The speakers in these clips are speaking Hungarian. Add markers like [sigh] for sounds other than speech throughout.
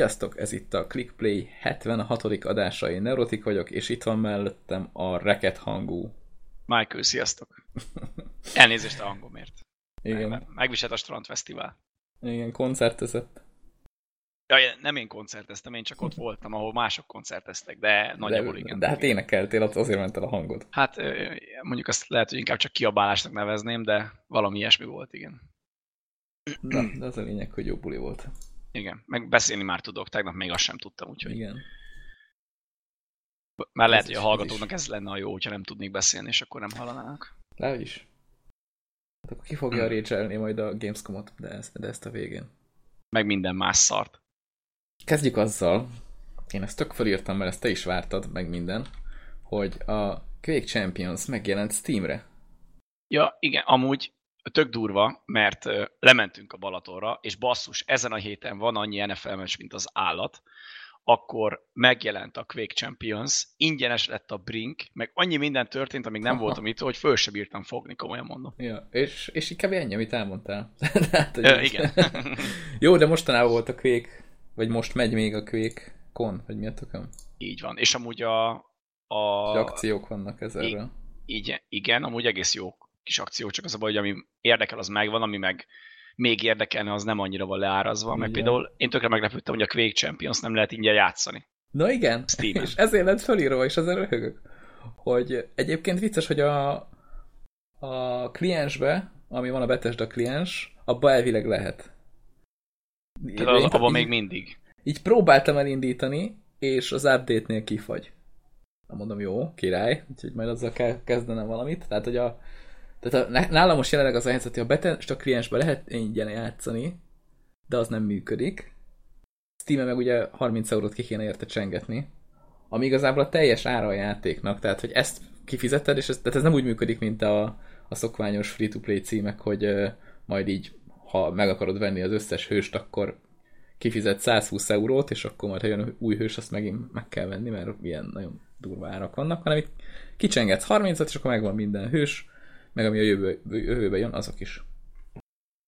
Sziasztok, ez itt a ClickPlay 76. adása, én Neurotik vagyok, és itt van mellettem a reket hangú. Michael, sziasztok! Elnézést a hangomért. Igen, Meg, megviselt a Strandfesztivál. igen, koncertezett. Ja, nem én koncerteztem, én csak ott voltam, ahol mások koncerteztek, de nagyjából de, igen. de hát énekeltél, azért ment el a hangod. Hát mondjuk azt lehet, hogy inkább csak kiabálásnak nevezném, de valami ilyesmi volt, igen. Na, de az a lényeg, hogy jó buli volt. Igen, meg beszélni már tudok, tegnap még azt sem tudtam, úgyhogy Igen. már lehet, Ez hogy a hallgatóknak ez lenne a jó, hogyha nem tudnék beszélni, és akkor nem hallanának. Le is. Hát akkor ki fogja rage majd a Gamescom-ot, de ezt, de ezt a végén. Meg minden más szart. Kezdjük azzal, én ezt tök felírtam, mert ezt te is vártad, meg minden, hogy a Quake Champions megjelent Steamre. Ja, igen, amúgy tök durva, mert lementünk a Balatonra, és basszus, ezen a héten van annyi NFL meccs, mint az állat, akkor megjelent a Quake Champions, ingyenes lett a Brink, meg annyi minden történt, amíg nem Aha. voltam itt, hogy föl se bírtam fogni, komolyan mondom. Ja, és, és kb. ennyi, amit elmondtál. [laughs] Tehát, hogy igen. [laughs] Jó, de mostanában volt a Quake, vagy most megy még a Quake Con, vagy mi a tököm? Így van. És amúgy a... a akciók vannak ezerről. így, igen, amúgy egész jó kis akció, csak az a baj, hogy ami érdekel, az megvan, ami meg még érdekelne, az nem annyira van leárazva, meg például én tökre meglepődtem, hogy a Quake Champions nem lehet ingyen játszani. Na igen, Steamen. [laughs] és ezért lett felírva, és ezzel röhögök. Hogy egyébként vicces, hogy a, a kliensbe, ami van a Bethesda kliens, abba elvileg lehet. Én- abban így- még mindig. Így próbáltam elindítani, és az update-nél kifagy. Na mondom, jó, király, úgyhogy majd azzal kell kezdenem valamit. Tehát, hogy a, tehát a, nálam most jelenleg az a helyzet, hogy a Bethesda kliensbe lehet ingyen játszani, de az nem működik. steam meg ugye 30 eurót ki kéne érte csengetni, ami igazából a teljes ára a játéknak, tehát hogy ezt kifizeted, és ez, tehát ez nem úgy működik, mint a, a szokványos free-to-play címek, hogy ö, majd így, ha meg akarod venni az összes hőst, akkor kifizet 120 eurót, és akkor majd, ha jön új hős, azt megint meg kell venni, mert ilyen nagyon durva árak vannak, hanem itt kicsengetsz 30-at, és akkor megvan minden hős, meg ami a jövő, jövőbe jön, azok is.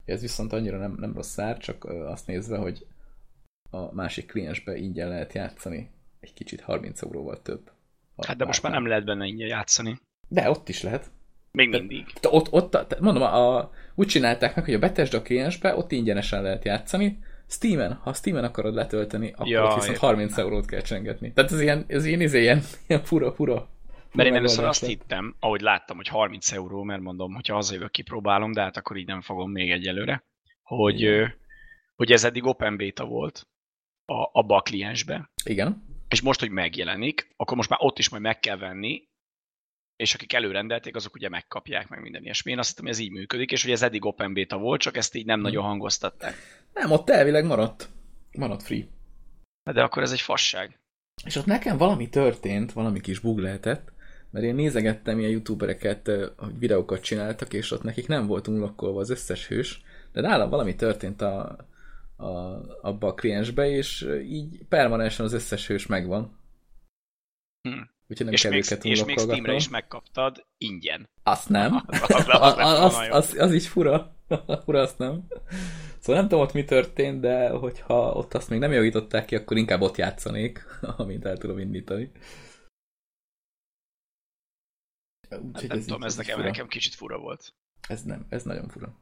Ez viszont annyira nem, nem rossz ár, csak azt nézve, hogy a másik kliensbe ingyen lehet játszani egy kicsit 30 euróval több. Hát de most már nem lehet benne ingyen játszani. De ott is lehet. Még mindig. De ott, ott tehát mondom, a, úgy csinálták meg, hogy a Bethesda kliensbe ott ingyenesen lehet játszani, Steamen, ha Steamen akarod letölteni, akkor Ja, viszont értem. 30 eurót kell csengetni. Tehát ez ilyen, ez ilyen, ez ilyen, ilyen fura, fura. Mert én először azt hittem, ahogy láttam, hogy 30 euró, mert mondom, hogyha hazajövök, kipróbálom, de hát akkor így nem fogom még egyelőre, hogy, Igen. hogy ez eddig open beta volt a, abba a kliensbe, Igen. és most, hogy megjelenik, akkor most már ott is majd meg kell venni, és akik előrendelték, azok ugye megkapják meg minden ilyesmi. Én azt hittem, hogy ez így működik, és hogy ez eddig open beta volt, csak ezt így nem Hm. nagyon hangoztatták. Nem, ott elvileg maradt. Maradt free. De akkor ez egy fasság. És ott nekem valami történt, valami kis bug lehetett, mert én nézegettem ilyen youtubereket, hogy videókat csináltak, és ott nekik nem volt unlokkolva az összes hős, de nálam valami történt a, a, abba a kliensbe, és így permanensen az összes hős megvan. Hm. Úgyhogy nem És kell még, őket és még Steamre is megkaptad ingyen. Azt nem. [laughs] Az- az- az Az, az, az így fura. [laughs] fura, azt nem. Szóval nem tudom ott mi történt, de hogyha ott azt még nem javították ki, akkor inkább ott játszanék, [laughs] amint el tudom indítani. Úgyhogy Hát nem így- tudom, ez nekem, fura. nekem kicsit fura volt. Ez nem, ez nagyon fura.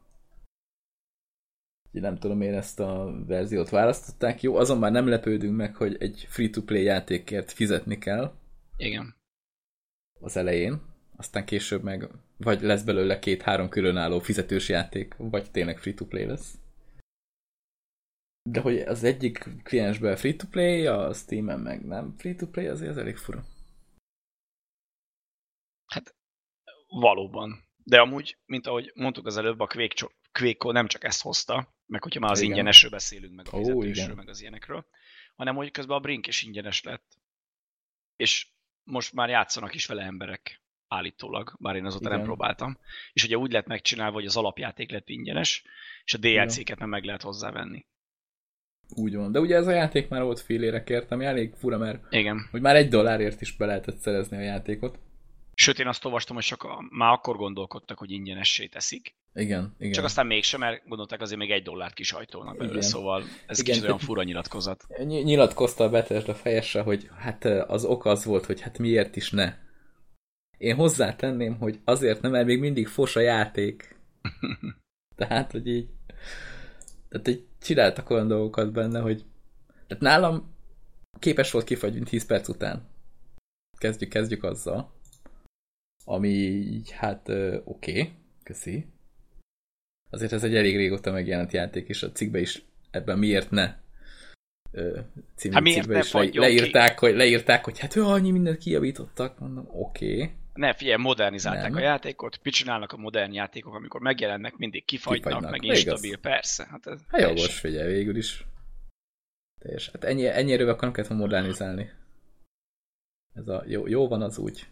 Úgyhogy nem tudom, miért ezt a verziót választották. Jó, azon már nem lepődünk meg, hogy egy free-to-play játékért fizetni kell Igen. az elején, aztán később meg vagy lesz belőle két-három különálló fizetős játék, vagy tényleg free-to-play lesz. De hogy az egyik kliensben free-to-play, a Steam-en meg nem free-to-play, azért ez elég fura. Valóban. De amúgy, mint ahogy mondtuk az előbb, a Quake, nem csak ezt hozta, meg hogyha már az Igen. ingyenesről beszélünk, meg a fizetősről, meg az ilyenekről, hanem hogy közben a Brink is ingyenes lett. És most már játszanak is vele emberek állítólag, bár én azóta nem Igen. próbáltam. És ugye úgy lett megcsinálva, hogy az alapjáték lett ingyenes, és a DLC-ket nem meg lehet hozzávenni. Úgy van. De ugye ez a játék már volt félérekért, ami elég fura, mert Igen. hogy már egy dollárért is be lehetett szerezni a játékot. Sőt, én azt olvastam, hogy csak a, már akkor gondolkodtak, hogy ingyenessé teszik, Igen, igen. Csak aztán mégsem, mert gondolták azért még egy dollárt kisajtolnak belőle, Igen. szóval ez Igen, kicsit olyan fura nyilatkozat. Ny- nyilatkozta a Bethesda fejese, hogy hát az ok az volt, hogy hát miért is ne. Én hozzátenném, hogy azért nem, mert még mindig fos a játék. [laughs] Tehát, hogy így tehát így csináltak olyan dolgokat benne, hogy tehát nálam képes volt kifagyni 10 perc után. Kezdjük, kezdjük azzal. Ami így, hát oké, okay, köszi. Azért ez egy elég régóta megjelent játék, és a cikkbe is ebben miért ne című Hát miért ne is le, fagyjon ki? leírták, hogy, leírták, hogy hát ő annyi mindent kijavítottak, mondom, oké. Okay. Ne, figyelj, modernizálták Nem. a játékot, mit csinálnak a modern játékok, amikor megjelennek, mindig kifagynak, Kifagynak, meg igaz. instabil, persze. Hát ez Hát jogos, figyelj, végül is. Teljes. Hát ennyi, ennyi erővel kellett volna modernizálni. Ez a jó, jó van az úgy.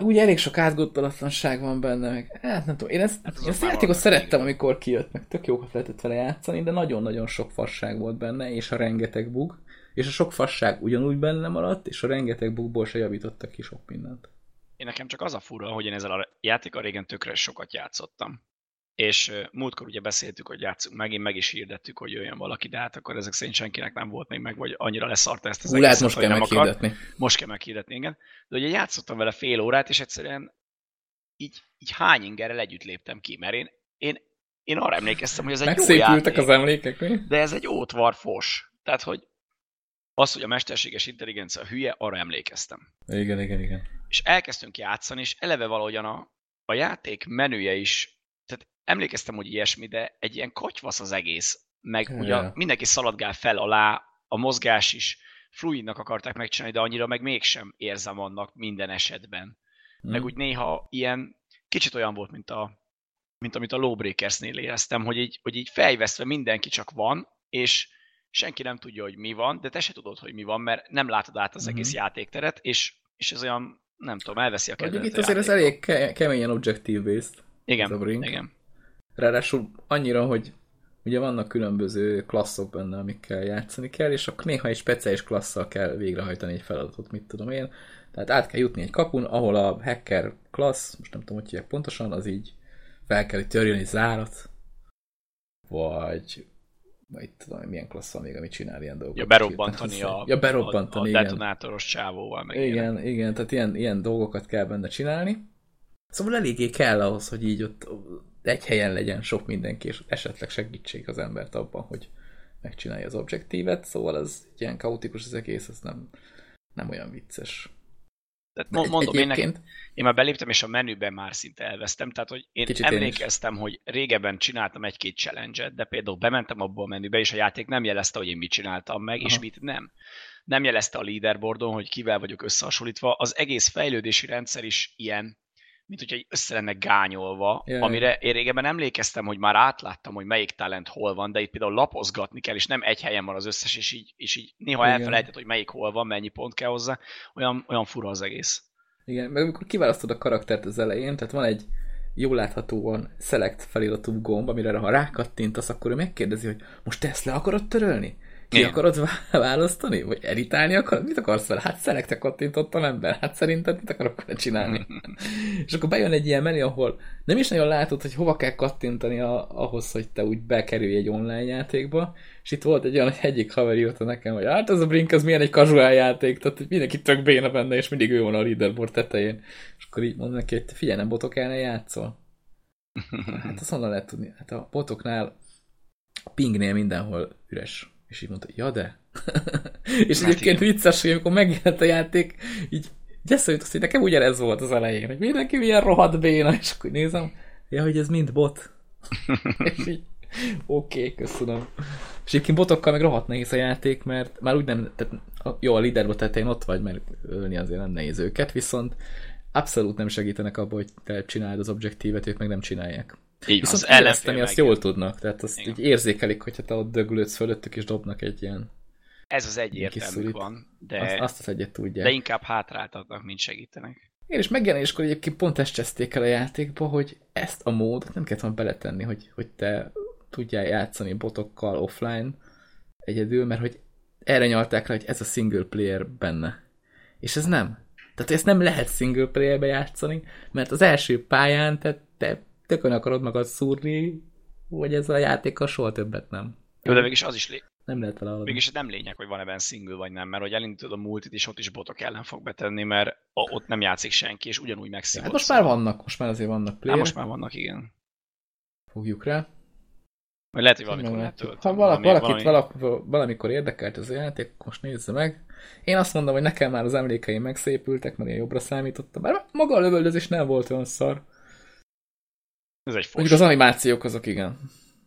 Ugye elég sok átgondolatlanság van benne, meg hát nem tudom, én ezt, Hát én ezt a játékot szerettem, amikor kijött, meg tök jókat lehetett vele játszani, de nagyon-nagyon sok fasság volt benne, és a rengeteg bug, és a sok fasság ugyanúgy benne maradt, és a rengeteg bugból se javítottak ki sok mindent. Én nekem csak az a fura, hogy én ezzel a játékkal régen tökre sokat játszottam. És múltkor ugye beszéltük, hogy játszunk megint, meg is hirdettük, hogy jöjjön valaki, de hát akkor ezek szerint senkinek nem volt még meg, vagy annyira leszarta ezt az Hú, lehet egészet, most hogy kell meghirdetni. Most kell meghirdetni, igen. De ugye játszottam vele fél órát, és egyszerűen így, így hány ingerrel együtt léptem ki, mert én, én, én arra emlékeztem, hogy ez egy jó játék, az emlékek, mi? de ez egy ótvar fos. Tehát, hogy az, hogy a mesterséges intelligencia hülye, arra emlékeztem. Igen, igen, igen. És elkezdtünk játszani, és eleve valahogyan a, a játék menüje is, emlékeztem, hogy ilyesmi, de egy ilyen kotyvasz az egész. Meg Ja, ugye mindenki szaladgál fel alá, a mozgás is fluidnak akarták megcsinálni, de annyira meg mégsem érzem annak minden esetben. Hm. Meg úgy néha ilyen, kicsit olyan volt, mint, a, mint amit a Lawbreakers-nél éreztem, hogy így, hogy így fejvesztve mindenki csak van, és senki nem tudja, hogy mi van, de te se tudod, hogy mi van, mert nem látod át az Mhm. egész játékteret, és, és ez olyan, nem tudom, elveszi a kedvedet itt azért ez elég ke- keményen objective-based. Igen, igen. Ráadásul annyira, hogy ugye vannak különböző klasszok benne, amikkel játszani kell, és akkor néha egy speciális klasszal kell végrehajtani egy feladatot, mit tudom én. Tehát át kell jutni egy kapun, ahol a hacker klassz, most nem tudom, hogy hívják pontosan, az így fel kell törjön egy zárat, vagy vagy tudom, milyen klassz van még, amit csinál ilyen dolgokat. Ja, berobbantani a, ja, berobbantani, a, a igen. detonátoros csávóval. Meg. Igen, igen, tehát ilyen, ilyen dolgokat kell benne csinálni. Szóval eléggé kell ahhoz, hogy így ott egy helyen legyen sok mindenki, és esetleg segítség az embert abban, hogy megcsinálja az objektívet, szóval ez ilyen kaotikus az egész, ez nem, nem olyan vicces. Tehát egy- mondom, én, egyébként- nekem, én már beléptem, és a menüben már szinte elvesztem, tehát hogy én Kicsit én emlékeztem, hogy régebben csináltam egy-két challenge de például bementem abba a menübe, és a játék nem jelezte, hogy én mit csináltam meg, és Aha. mit nem. Nem jelezte a leaderboardon, hogy kivel vagyok összehasonlítva. Az egész fejlődési rendszer is ilyen, mint hogyha össze lenne gányolva, ja. amire én régebben emlékeztem, hogy már átláttam, hogy melyik talent hol van, de itt például lapozgatni kell, és nem egy helyen van az összes, és így, és így néha Igen. elfelejtett, hogy melyik hol van, mennyi pont kell hozzá. Olyan, olyan fura az egész. Igen, meg amikor kiválasztod a karaktert az elején, tehát van egy jól láthatóan select feliratú gomb, amire ha rákattintasz, akkor ő megkérdezi, hogy most te ezt le akarod törölni? Ki akarod vá- választani? Vagy editálni akarod? Mit akarsz vele? Hát select kattintottam ember. Hát szerinted mit akarok vele csinálni? [laughs] és akkor bejön egy ilyen menü, ahol nem is nagyon látod, hogy hova kell kattintani a, ahhoz, hogy te úgy bekerülj egy online játékba, és itt volt egy olyan, hogy egyik haver írta nekem, hogy hát ez a Brink, az milyen egy casual játék, tehát hogy mindenki tök béna benne, és mindig ő van a leaderboard tetején. És akkor így mondom neki, hogy figyelj, nem botok ellen játszol. [laughs] Hát azt honnan lehet tudni? Hát a botoknál a pingnél mindenhol üres. És így mondta, ja de. [laughs] és Hát egyébként igen. vicces, hogy amikor megjelent a játék, így, így eszembe hogy nekem ugyanez volt az elején, hogy mindenki milyen rohadt béna, és akkor nézem, ja, hogy ez mind bot. [laughs] és így, oké, okay, köszönöm. És egyébként botokkal meg rohadt nehéz a játék, mert már úgy nem, tehát, jó, a leaderboard tetején ott vagy, mert ölni azért nem nehéz őket, viszont abszolút nem segítenek abban, hogy te csináld az objektívet, ők meg nem csinálják. Így Viszont az ellenfél azt jól tudnak, tehát azt Igen. így érzékelik, hogyha te ott döglődsz fölöttük, és dobnak egy ilyen, Ez az egyértelmű van, de... azt, azt az egyet tudják. de inkább hátráltatnak, mint segítenek. Igen, és megjelenéskor egyébként pont ezt cseszték el a játékba, hogy ezt a módot nem kellett volna beletenni, hogy, hogy te tudjál játszani botokkal offline egyedül, mert hogy erre nyalták rá, hogy ez a single player benne. És ez nem. Tehát ezt nem lehet single playerbe játszani, mert az első pályán te, te tökön akarod magad szúrni, hogy ez a játékkal soha többet nem. Jó, de mégis az is lé... Nem lehet vele. Mégis nem lényeg, hogy van ebben single vagy nem, mert hogy elindítod a multit, és ott is botok ellen fog betenni, mert ott nem játszik senki, és ugyanúgy megszívod. Hát most már vannak, most már azért vannak Hát playerek. most már vannak, igen. Fogjuk rá. Vagy lehet, hogy valamikor tölteni. Ha valaki, valami- valakit valaki, valamikor érdekelt ez a játék, most nézze meg. Én azt mondom, hogy nekem már az emlékeim megszépültek, mert én jobbra számítottam. Mert maga a lövöldözés nem volt olyan szar. Ez egy fos. Az animációk azok igen.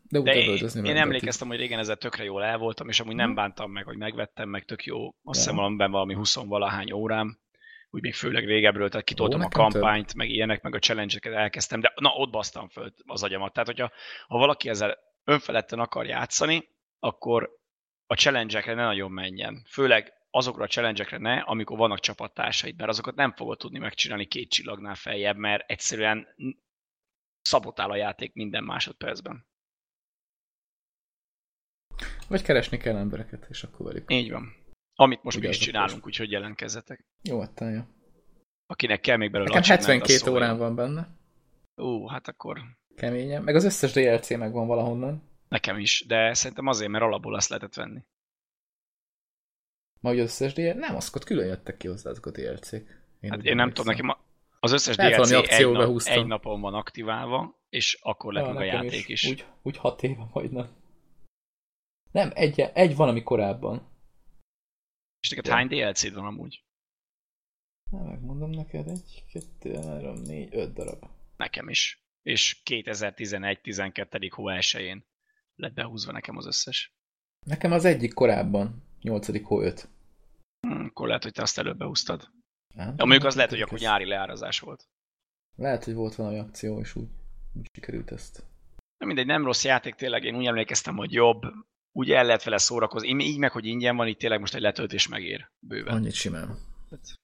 De úgy De én, én emlékeztem, hogy régen ezzel tökre jól el voltam, és amúgy nem Mhm. bántam meg, hogy megvettem, meg tök jó. Azt Ja. hiszem valamiben valami 20 valahány órám, úgy még főleg régebről, tehát kitoltam a nekem több. kampányt, meg ilyenek, meg a challenge-eket elkezdtem, de na, ott basztam föl az agyamat. Tehát, hogyha ha valaki ezzel önfeledten akar játszani, akkor a challenge-ekre ne nagyon menjen. Főleg azokra a challenge-ekre ne, amikor vannak csapattársaid, mert azokat nem fogod tudni megcsinálni két csillagnál feljebb, mert egyszerűen szabotál a játék minden másodpercben. Vagy keresni kell embereket, és akkor velük. Így van. Amit most mi Ugye is csinálunk, úgyhogy jelentkezzetek. Jó, hát jó. Akinek kell még belőle Nekem achievement, az 72 szóljon. órán van benne. Ú, hát akkor Keményen. Meg az összes DLC megvan valahonnan. nekem is, de szerintem azért, mert alapból azt lehetett venni. Ma az összes DLC... Nem, azok külön jöttek ki hozzá azok a DLC-k. Hát úgy én nem tudom, nekem a- az összes Lehet DLC egy, nap, egy napon van aktiválva, és akkor lett Ja, meg a játék is. Úgy, úgy hat éve majdnem. Nem, egy, egy valami korábban. És neked Ja. hány DLC-d van amúgy? Na, megmondom neked, egy, kettő, három, négy, öt darab. Nekem is. És 2011-12. hó 1 lett behúzva nekem az összes. Nekem az egyik korábban, 8. hó 5. Hm, akkor lehet, hogy te azt előbb behúztad. Nem, Ja, mondjuk az lehet, hogy akkor nyári leárazás volt. Lehet, hogy volt valami akció, és úgy, úgy sikerült ezt. De mindegy, nem rossz játék, tényleg én úgy emlékeztem, hogy jobb, úgy el lehet vele szórakozni. Én így meg, hogy ingyen van, itt tényleg most egy letöltés megér bőven. Annyit simán. Tehát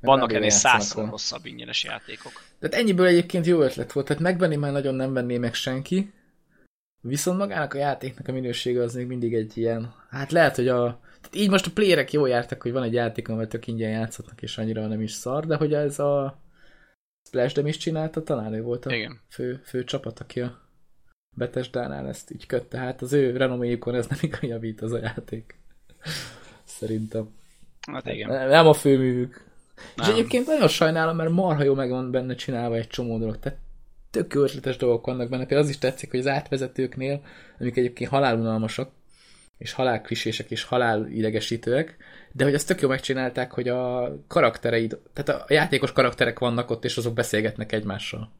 Vannak ennél százszor rosszabb ingyenes játékok. Tehát ennyiből egyébként jó ötlet volt, tehát megvenni már nagyon nem venné meg senki, viszont magának a játéknak a minősége az még mindig egy ilyen, hát lehet, hogy a, így most a playerek jól jártak, hogy van egy játék, amivel tök ingyen játszhatnak, és annyira nem is szar, de hogy ez a Splash Dem is csinálta, talán ő volt a Igen. fő, fő csapat, aki a Bethesda-nál ezt így kötte, hát az ő renoméjukon ez nem igazán javít az a játék. Szerintem. Hát igen. Nem nem a főművük. És egyébként nagyon sajnálom, mert marha jó meg van benne csinálva egy csomó dolog. Tehát tök jó ötletes dolgok vannak benne. Például az is tetszik, hogy az átvezetőknél, amik egyébként halálunalmasak, és halálklisések, és halálidegesítőek, de hogy azt tök jó megcsinálták, hogy a karaktereid, tehát a játékos karakterek vannak ott, és azok beszélgetnek egymással.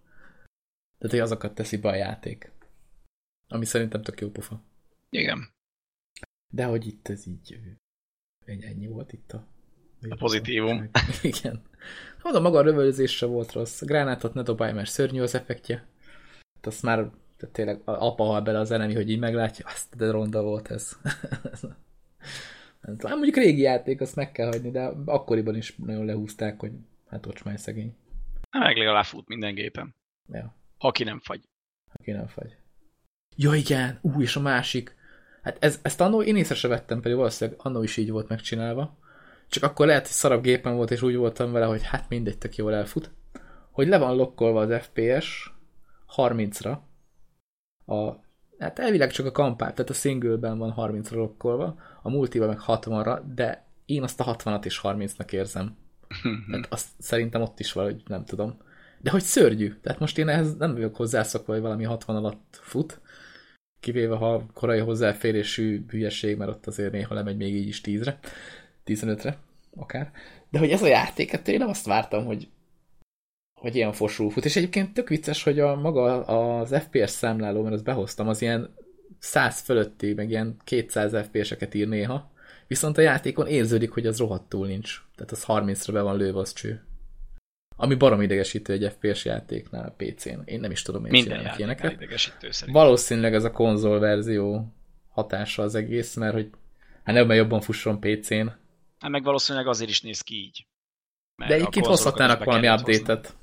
Tehát, hogy azokat teszi be a játék. Ami szerintem tök jó pofa. Igen. De hogy itt ez így ennyi, volt itt a... A pozitívum. [laughs] Igen. Mondom, maga a rövöldözés se volt rossz. A gránátot ne dobálj, mert szörnyű az effektje. Hát azt már tehát tényleg apa hal bele az enemi, hogy így meglátja, azt de ronda volt ez. [laughs] Tudom, mondjuk régi játék, azt meg kell hagyni, de akkoriban is nagyon lehúzták, hogy hát ocsmány szegény. Meg legalább fut minden gépen. Ja, Ha ki nem fagy. aki nem fagy. Ja igen, ú, és a másik. Hát ez, ezt annó én észre se vettem, pedig valószínűleg annó is így volt megcsinálva. Csak akkor lehet, hogy szarabb gépen volt, és úgy voltam vele, hogy hát mindegy, tök jól elfut. Hogy le van lokkolva az FPS 30-ra. A, hát elvileg csak a kampány, tehát a singleben van 30-ra lokkolva, a multiban meg 60-ra, de én azt a 60-at is 30-nak érzem. [laughs] Tehát azt szerintem ott is valahogy nem tudom. De hogy szörnyű. Tehát most én ehhez nem vagyok hozzászokva, hogy valami 60 alatt fut. Kivéve, ha korai hozzáférésű hülyeség, mert ott azért néha lemegy még így is 10-re. 15-re, akár. De hogy ez a játék, hát én nem azt vártam, hogy hogy ilyen fosul fut. És egyébként tök vicces, hogy a maga az FPS számláló, mert azt behoztam, az ilyen 100 fölötti, meg ilyen 200 FPS-eket ír néha, viszont a játékon érződik, hogy az rohadtul nincs. Tehát az 30-ra be van lőve az cső. Ami barom idegesítő egy FPS játéknál a PC-n. Én nem is tudom, miért Minden ilyeneket. idegesítő szerintem. Valószínűleg ez a konzol verzió hatása az egész, mert hogy hát nem, jobban fusson PC-n. Hát meg valószínűleg azért is néz ki így. De egyébként hozhatnának valami update-et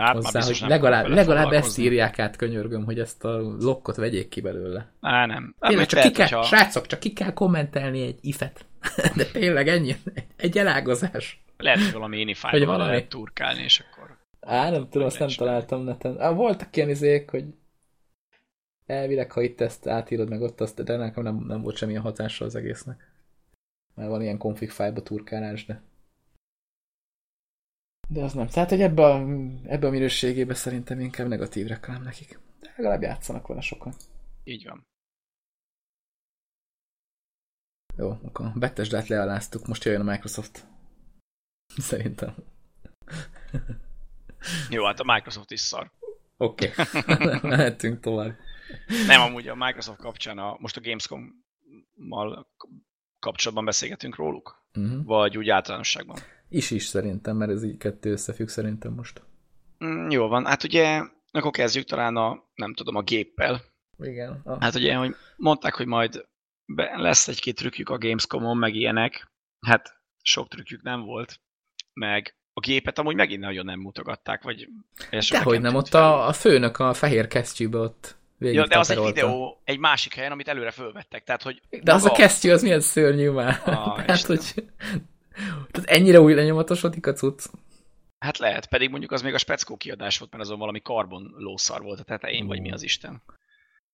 Hát hozzá, hogy nem legalább, legalább ezt írják át, könyörgöm, hogy ezt a lokkot vegyék ki belőle. Á, nem. Hát Tényleg, csak lehet, ki kell, hogyha- srácok, csak ki kell kommentelni egy ifet. [laughs] De tényleg ennyi, egy elágazás. Lehet, hogy valami Hogy valami. lehet turkálni, és akkor Á, nem tudom, azt nem találtam neten. Á, voltak ilyen izék, hogy elvileg, ha itt ezt átírod meg ott, azt, de nekem nem, nem volt semmilyen hatása az egésznek. Mert van ilyen config file turkálás, de de az nem. Tehát, hogy ebbe a, ebbe a minőségébe szerintem inkább negatív reklám nekik. De legalább játszanak vele sokan. Így van. Jó, akkor a Bethesda-t lealáztuk, most jöjjön a Microsoft. [laughs] Szerintem. [laughs] Jó, hát a Microsoft is szar. Oké, okay. [laughs] mehetünk tovább. Nem, amúgy a Microsoft kapcsán, a, most a Gamescom-mal kapcsolatban beszélgetünk róluk? Uh-huh. Vagy úgy általánosságban? Is is szerintem, mert ez így kettő összefügg szerintem most. Mm, jó van, hát ugye, akkor kezdjük talán a, nem tudom, a géppel. Igen. A... Hát ugye, hogy mondták, hogy majd lesz egy-két trükkjük a Gamescom-on, meg ilyenek. Hát sok trükkjük nem volt, meg a gépet amúgy megint nagyon nem mutogatták, vagy... Dehogy nem, ott a, a főnök a fehér kesztyűbe ott ja, de az egy videó egy másik helyen, amit előre fölvettek, tehát hogy... De az a kesztyű, az milyen szörnyű már. Ah, [laughs] tehát, hogy... Tehát ennyire új lenyomatosodik a cucc? Hát lehet, pedig mondjuk az még a speckó kiadás volt, mert azon valami karbon lószar volt a tetején, vagy mi az Isten.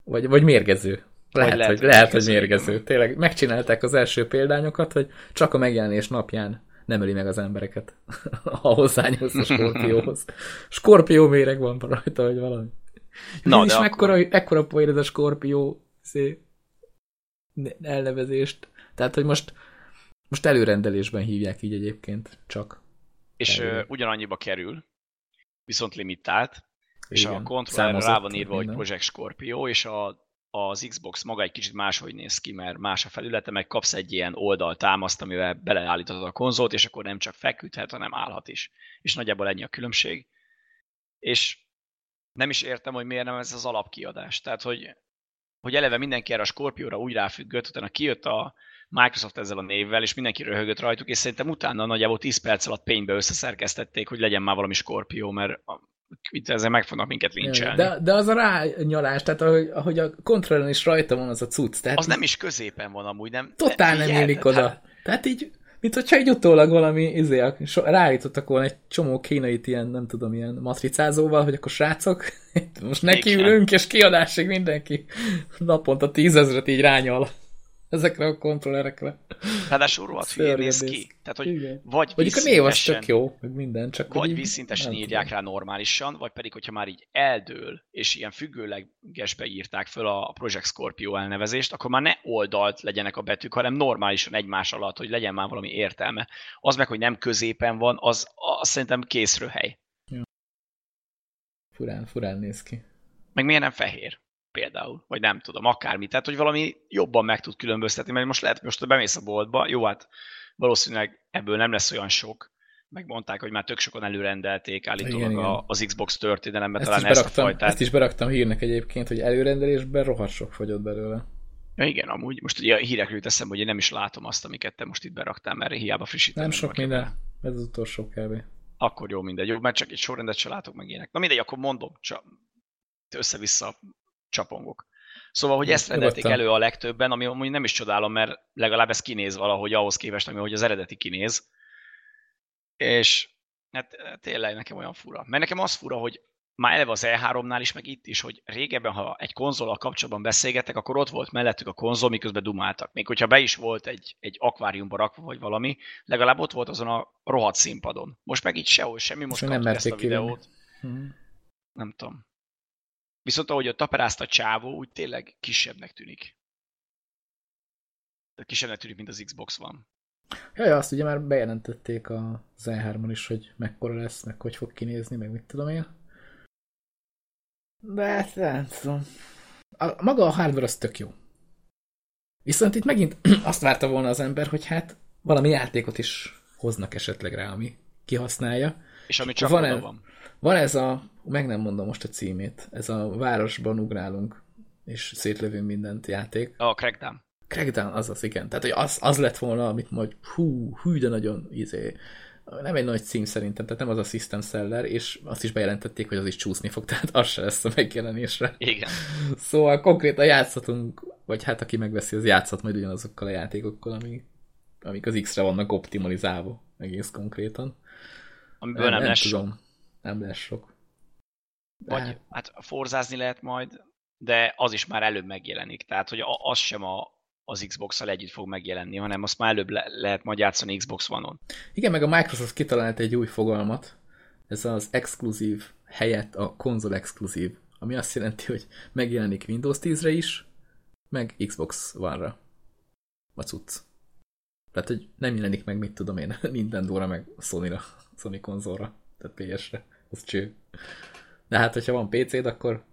Vagy, vagy mérgező. Lehet, vagy lehet, hogy, lehet, hogy mérgező. Tényleg megcsinálták az első példányokat, hogy csak a megjelenés napján nem öli meg az embereket, [laughs] ha hozzányúlsz a skorpióhoz. Skorpió méreg van rajta, vagy valami. Na, is mekkora, akkor... ekkora poén ez a skorpió szé, elnevezést. Tehát, hogy most, most előrendelésben hívják így egyébként csak. És uh, ugyanannyiba kerül, viszont limitált, és Igen, a kontrollerre rá van írva, minden. hogy Project Scorpio, és a az Xbox maga egy kicsit máshogy néz ki, mert más a felülete, meg kapsz egy ilyen oldaltámaszt, amivel beleállítod a konzolt, és akkor nem csak feküdhet, hanem állhat is. És nagyjából ennyi a különbség. És nem is értem, hogy miért nem ez az alapkiadás. Tehát, hogy, hogy eleve mindenki erre a Scorpio-ra úgy ráfüggött, utána kijött a Microsoft ezzel a névvel, és mindenki röhögött rajtuk, és szerintem utána nagyjából 10 perc alatt pénybe összeszerkesztették, hogy legyen már valami Scorpio, mert itt ezzel meg fognak minket lincselni. De, de az a rányalás, tehát ahogy, ahogy a kontrollon is rajta van az a cucc. Tehát az nem is középen van amúgy, nem? Totál nem illik oda. Hát... Tehát így, mint hogyha egy utólag valami, izé, ráállítottak volna egy csomó kínait ilyen, nem tudom, ilyen matricázóval, hogy akkor srácok, [laughs] most nekiülünk, és kiadásig mindenki naponta tízezret így rányal ezekre a kontrollerekre. Ráadásul rohadt hülyén néz ki. Tehát, hogy Igen. vagy Mondjuk a név az tök jó, meg minden, csak Vagy vízszintesen írják rá normálisan, vagy pedig, hogyha már így eldől, és ilyen függőlegesbe írták föl a Project Scorpio elnevezést, akkor már ne oldalt legyenek a betűk, hanem normálisan egymás alatt, hogy legyen már valami értelme. Az meg, hogy nem középen van, az, az szerintem készrőhely. Ja. Furán, furán néz ki. Meg miért nem fehér? Például, vagy nem tudom, akármi. Tehát, hogy valami jobban meg tud különböztetni, mert most lehet, most bemész a boltba, jó, hát valószínűleg ebből nem lesz olyan sok, megmondták, hogy már tök sokan előrendelték állítólag igen, a, az Xbox történelemben ezt talán ezt a fajtát. Ezt is beraktam hírnek egyébként, hogy előrendelésben rohadt sok fogyott belőle. Ja, igen, amúgy most ugye a hírekről teszem, hogy én nem is látom azt, amiket te most itt beraktál, mert hiába frissítem. Nem sok minden, ez az utolsó kb. Akkor jó, mindegy, jó, mert csak egy sorrendet se látok meg ilyenek. Na mindegy, akkor mondom, csak össze-vissza csapongok. Szóval, hogy ezt rendelték elő a legtöbben, ami amúgy nem is csodálom, mert legalább ez kinéz valahogy ahhoz képest, ami hogy az eredeti kinéz. És hát tényleg nekem olyan fura. Mert nekem az fura, hogy már eleve az E3-nál is, meg itt is, hogy régebben, ha egy konzol kapcsolatban beszélgettek, akkor ott volt mellettük a konzol, miközben dumáltak. Még hogyha be is volt egy, egy akváriumba rakva, vagy valami, legalább ott volt azon a rohadt színpadon. Most meg itt sehol semmi, most kaptuk ezt a videót. Hmm. Nem tudom. Viszont ahogy ott taperázt a csávó, úgy tényleg kisebbnek tűnik. Tehát kisebbnek tűnik, mint az Xbox van. Jaj, azt ugye már bejelentették a Z3-on is, hogy mekkora lesz, meg hogy fog kinézni, meg mit tudom én. De hát nem tudom. A, maga a hardware az tök jó. Viszont itt megint [clears throat] azt várta volna az ember, hogy hát valami játékot is hoznak esetleg rá, ami kihasználja. És ami csak van, -e, van. Van ez a, meg nem mondom most a címét, ez a városban ugrálunk, és szétlövünk mindent játék. A Crackdown. Crackdown, az az, igen. Tehát, hogy az, az lett volna, amit majd hú, hű, de nagyon izé, nem egy nagy cím szerintem, tehát nem az a System Seller, és azt is bejelentették, hogy az is csúszni fog, [laughs] tehát az se lesz a megjelenésre. Igen. Szóval konkrétan játszhatunk, vagy hát aki megveszi, az játszhat majd ugyanazokkal a játékokkal, amik, amik az X-re vannak optimalizálva, egész konkrétan. Amiből nem, nem lesz tudom. nem lesz sok. De... Vagy hát forzázni lehet majd, de az is már előbb megjelenik. Tehát, hogy az sem a, az Xbox-szal együtt fog megjelenni, hanem azt már előbb le lehet majd játszani Xbox One-on. Igen, meg a Microsoft kitalált egy új fogalmat, ez az exkluzív helyett a konzol exkluzív, ami azt jelenti, hogy megjelenik Windows 10-re is, meg Xbox One-ra. A cucc. Tehát, hogy nem jelenik meg, mit tudom én, [laughs] Nintendo-ra, meg Sony-ra, Sony konzolra, tehát PS-re. Az cső. De hát, hogyha van PC-d, akkor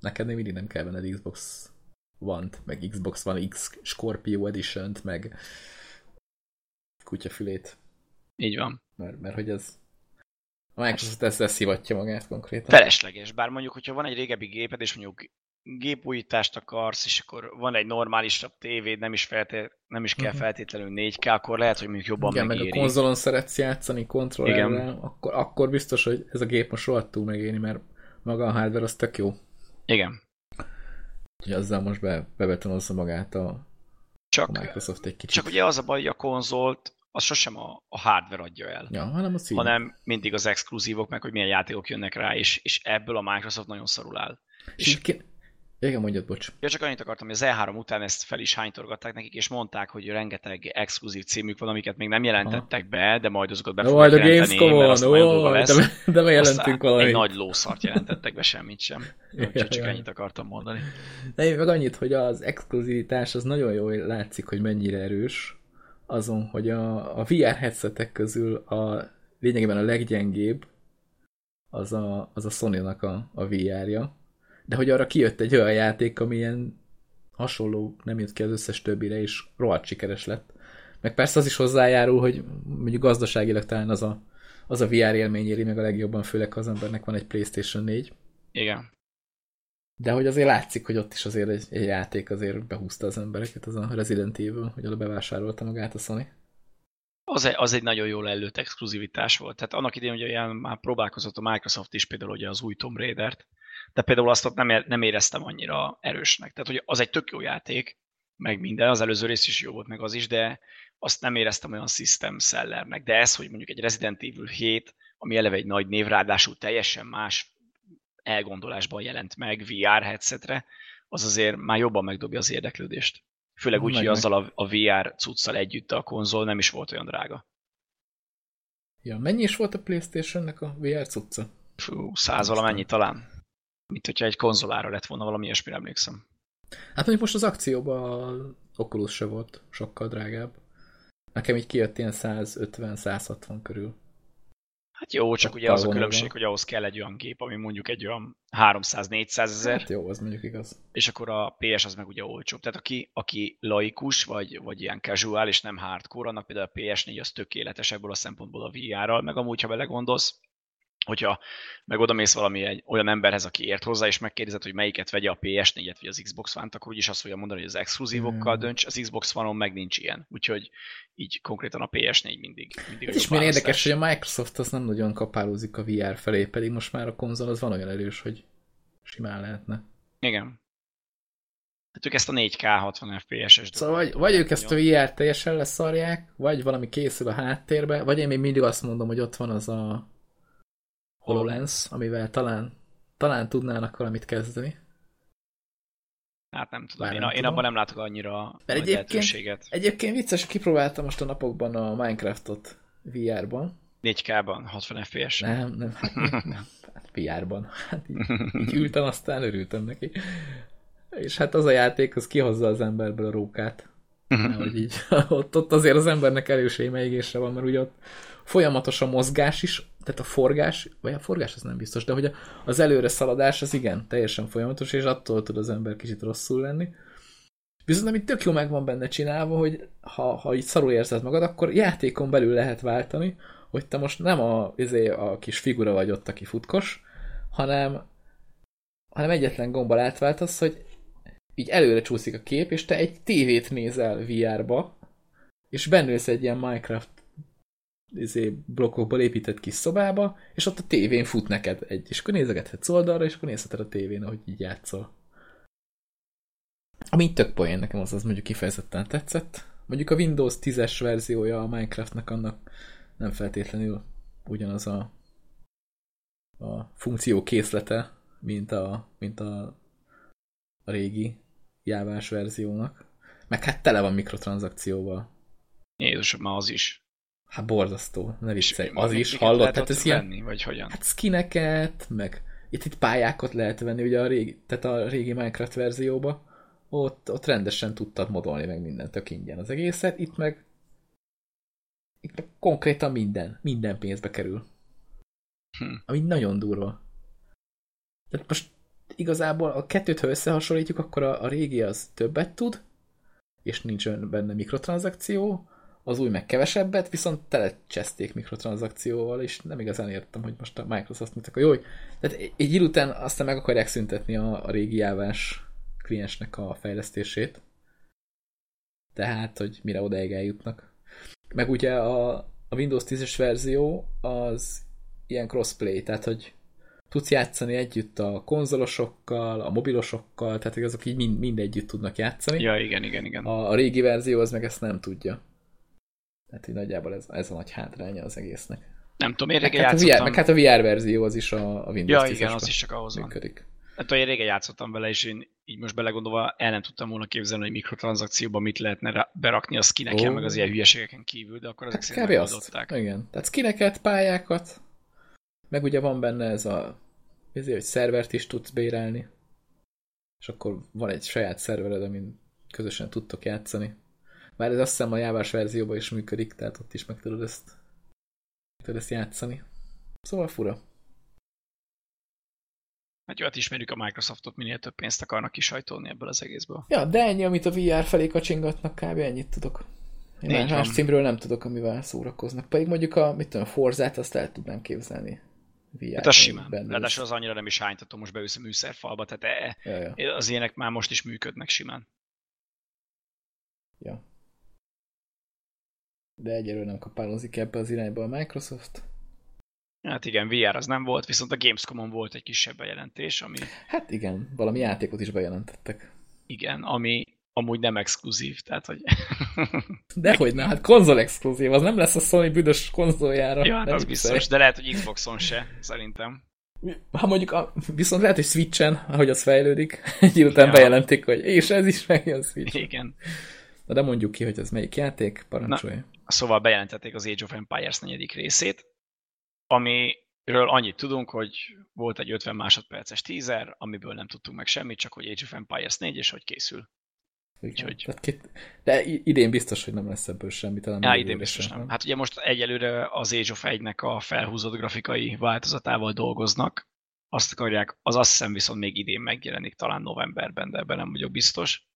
neked még mindig nem kell venned Xbox One-t, meg Xbox One X Scorpio Edition-t, meg kutyafülét. Így van. Mert, mert hogy ez a Microsoft ezzel szivatja magát konkrétan. Felesleges, bár mondjuk, hogyha van egy régebbi géped, és mondjuk gépújítást akarsz, és akkor van egy normálisabb tévéd, nem is, felté- nem is kell uh-huh. feltétlenül 4K, akkor lehet, hogy mondjuk jobban Igen, megéri. meg a konzolon szeretsz játszani kontrollerrel, akkor, akkor biztos, hogy ez a gép most rohadtul megéri, mert maga a hardware az tök jó. Igen. Úgyhogy azzal most be, bebetonozza magát a, csak, a Microsoft egy kicsit. Csak ugye az a baj, hogy a konzolt az sosem a, a hardware adja el. Ja, hanem, a hanem mindig az exkluzívok, meg hogy milyen játékok jönnek rá, és, és ebből a Microsoft nagyon szarul áll. És, és igen, mondjad, bocs. Ja, csak annyit akartam, hogy az E3 után ezt fel is hánytorgatták nekik, és mondták, hogy rengeteg exkluzív címük van, amiket még nem jelentettek Aha. be, de majd azokat be no, fogják jelenteni, mert azt majd lesz. De, de bejelentünk valamit. Egy nagy lószart jelentettek be, semmit sem. [laughs] ja, csak, csak ennyit akartam mondani. De én meg annyit, hogy az exkluzivitás az nagyon jól látszik, hogy mennyire erős, azon, hogy a, a VR headsetek közül a lényegében a leggyengébb az a, az a Sony-nak a, a VR-ja, de hogy arra kijött egy olyan játék, ami ilyen hasonló, nem jött ki az összes többire, és rohadt sikeres lett. Meg persze az is hozzájárul, hogy mondjuk gazdaságilag talán az a, az a VR élmény éri meg a legjobban, főleg ha az embernek van egy PlayStation 4. Igen. De hogy azért látszik, hogy ott is azért egy, egy játék azért behúzta az embereket, az a Resident Evil, hogy oda bevásárolta magát a Sony. Az egy, az egy nagyon jól előtt exkluzivitás volt. Tehát annak idején ugye ilyen már próbálkozott a Microsoft is például ugye az új Tomb Raider-t, de például azt ott nem, nem éreztem annyira erősnek. Tehát, hogy az egy tök jó játék, meg minden, az előző rész is jó volt, meg az is, de azt nem éreztem olyan system sellernek. De ez, hogy mondjuk egy Resident Evil 7, ami eleve egy nagy név, ráadásul teljesen más elgondolásban jelent meg VR headsetre, az azért már jobban megdobja az érdeklődést. Főleg úgy, hogy azzal a, a VR cuccal együtt a konzol nem is volt olyan drága. Ja, mennyi is volt a Playstation-nek a VR cucca? Fú, száz valamennyi talán. Mint hogyha egy konzolára lett volna valami ilyesmire emlékszem. Hát mondjuk most az akcióban Oculus se volt sokkal drágább. Nekem így kijött ilyen 150-160 körül. Hát jó, csak ugye az a különbség, hogy ahhoz kell egy olyan gép, ami mondjuk egy olyan 300-400 ezer. Hát jó, az mondjuk igaz. És akkor a PS az meg ugye olcsóbb. Tehát aki, aki laikus, vagy, vagy ilyen casual, és nem hardcore, annak például a PS4 az tökéletes ebből a szempontból a VR-ral, meg amúgy, ha belegondolsz, hogyha meg oda mész valami egy olyan emberhez, aki ért hozzá, és megkérdezed, hogy melyiket vegye a PS4-et vagy az Xbox One-t, akkor úgyis azt fogja mondani, hogy az exkluzívokkal mm. dönts, az Xbox One-on meg nincs ilyen. Úgyhogy így konkrétan a PS4 mindig. mindig Ez is milyen érdekes, hogy a Microsoft az nem nagyon kapálózik a VR felé, pedig most már a konzol az van olyan erős, hogy simán lehetne. Igen. Hát ők ezt a 4K 60 FPS-es Szóval vagy, vagy ők ezt a VR teljesen leszarják, vagy valami készül a háttérbe, vagy én még mindig azt mondom, hogy ott van az a HoloLens, amivel talán, talán tudnának valamit kezdeni. Hát nem tudom, én, nem én tudom. abban nem látok annyira Mert egyébként, egyébként vicces, kipróbáltam most a napokban a Minecraftot VR-ban. 4K-ban, 60 FPS? Nem, nem, hát, nem, [laughs] hát VR-ban. Hát így, így ültem, aztán örültem neki. És hát az a játék, az kihozza az emberből a rókát. [laughs] hogy így, [laughs] ott, ott azért az embernek erős émeigésre van, mert ugye ott folyamatos a mozgás is, tehát a forgás, vagy a forgás az nem biztos, de hogy az előre szaladás az igen, teljesen folyamatos, és attól tud az ember kicsit rosszul lenni. Viszont amit tök jó meg van benne csinálva, hogy ha, ha így szarul érzed magad, akkor játékon belül lehet váltani, hogy te most nem a, izé, a kis figura vagy ott, aki futkos, hanem, hanem egyetlen gombbal átváltasz, hogy így előre csúszik a kép, és te egy tévét nézel VR-ba, és bennülsz egy ilyen Minecraft izé, blokkokból épített kis szobába, és ott a tévén fut neked egy, és akkor nézegethetsz oldalra, és akkor nézheted a tévén, ahogy így játszol. Ami tök poén, nekem az, az mondjuk kifejezetten tetszett. Mondjuk a Windows 10-es verziója a Minecraftnak annak nem feltétlenül ugyanaz a a funkció készlete, mint a, mint a, a régi jávás verziónak. Meg hát tele van mikrotranszakcióval. Jézusom, már az is. Hát borzasztó, ne viccelj. Az is, hallott? ott ez ilyen, venni, vagy hogyan? hát skineket, meg itt, itt pályákat lehet venni, ugye a régi, tehát a régi Minecraft verzióba, ott, ott rendesen tudtad modolni meg mindent, tök ingyen az egészet, itt meg itt meg konkrétan minden, minden pénzbe kerül. Hm. Ami nagyon durva. Tehát most igazából a kettőt, ha összehasonlítjuk, akkor a, a régi az többet tud, és nincs benne mikrotranszakció, az új meg kevesebbet, viszont telecseszték mikrotranszakcióval, és nem igazán értem, hogy most a Microsoft mit akar. Jó, hogy- tehát egy idő után aztán meg akarják szüntetni a, a régi jávás kliensnek a fejlesztését. Tehát, hogy mire odáig eljutnak. Meg ugye a, a Windows 10-es verzió az ilyen crossplay, tehát, hogy tudsz játszani együtt a konzolosokkal, a mobilosokkal, tehát azok így mind, mind együtt tudnak játszani. Ja, igen, igen, igen. A, a régi verzió az meg ezt nem tudja. Tehát így nagyjából ez, ez a nagy hátránya az egésznek. Nem tudom, én régen hát, a VR, meg hát a VR verzió az is a, a Windows Ja, 10 igen, az is csak ahhoz van. működik. Hát én régen játszottam vele, és én így most belegondolva el nem tudtam volna képzelni, hogy mikrotranszakcióban mit lehetne berakni a skineken, Ó. meg az ilyen hülyeségeken kívül, de akkor ezek Hát szerint kb. azt. megoldották. Igen. Tehát skineket, pályákat, meg ugye van benne ez a ezért, hogy szervert is tudsz bérelni, és akkor van egy saját szervered, amin közösen tudtok játszani. Már ez azt hiszem a jávás verzióban is működik, tehát ott is meg tudod ezt, meg tudod ezt játszani. Szóval fura. Hát jó, hát ismerjük a Microsoftot, minél több pénzt akarnak kisajtolni ebből az egészből. Ja, de ennyi, amit a VR felé kacsingatnak, kb. ennyit tudok. Én Így más, címről nem tudok, amivel szórakoznak. Pedig mondjuk a, mit tudom, Forzát, azt el tudnám képzelni. VR Hát az simán. Ráadásul is. az annyira nem is hánytató, most beülsz a műszerfalba, tehát Ja, ja, e, az ilyenek már most is működnek simán. ja. De egyelőre nem kapálózik ebbe az irányba a Microsoft. Hát igen, VR az nem volt, viszont a Gamescom-on volt egy kisebb bejelentés, ami Hát igen, valami játékot is bejelentettek. igen, ami amúgy nem exkluzív, tehát hogy [laughs] Dehogy ne, hát konzol exkluzív, az nem lesz a Sony büdös konzoljára. ja, hát az biztos, de lehet, hogy Xboxon se, szerintem. Ha mondjuk, a, viszont lehet, hogy Switchen, ahogy az fejlődik, [laughs] egy után Ja. bejelentik, hogy és ez is megjön Switch. Igen. Na de mondjuk ki, hogy ez melyik játék, parancsolj. Szóval bejelentették az Age of Empires negyedik részét, amiről annyit tudunk, hogy volt egy 50 másodperces teaser, amiből nem tudtunk meg semmit, csak hogy Age of Empires 4, és hogy készül. Igen. úgyhogy- Tehát két, de idén biztos, hogy nem lesz ebből semmi, talán Ja, idén biztos sem, nem. Hát ugye most egyelőre az Age of 1-nek a felhúzott grafikai változatával dolgoznak. Azt akarják, az azt hiszem viszont még idén megjelenik, talán novemberben, de ebben nem vagyok biztos.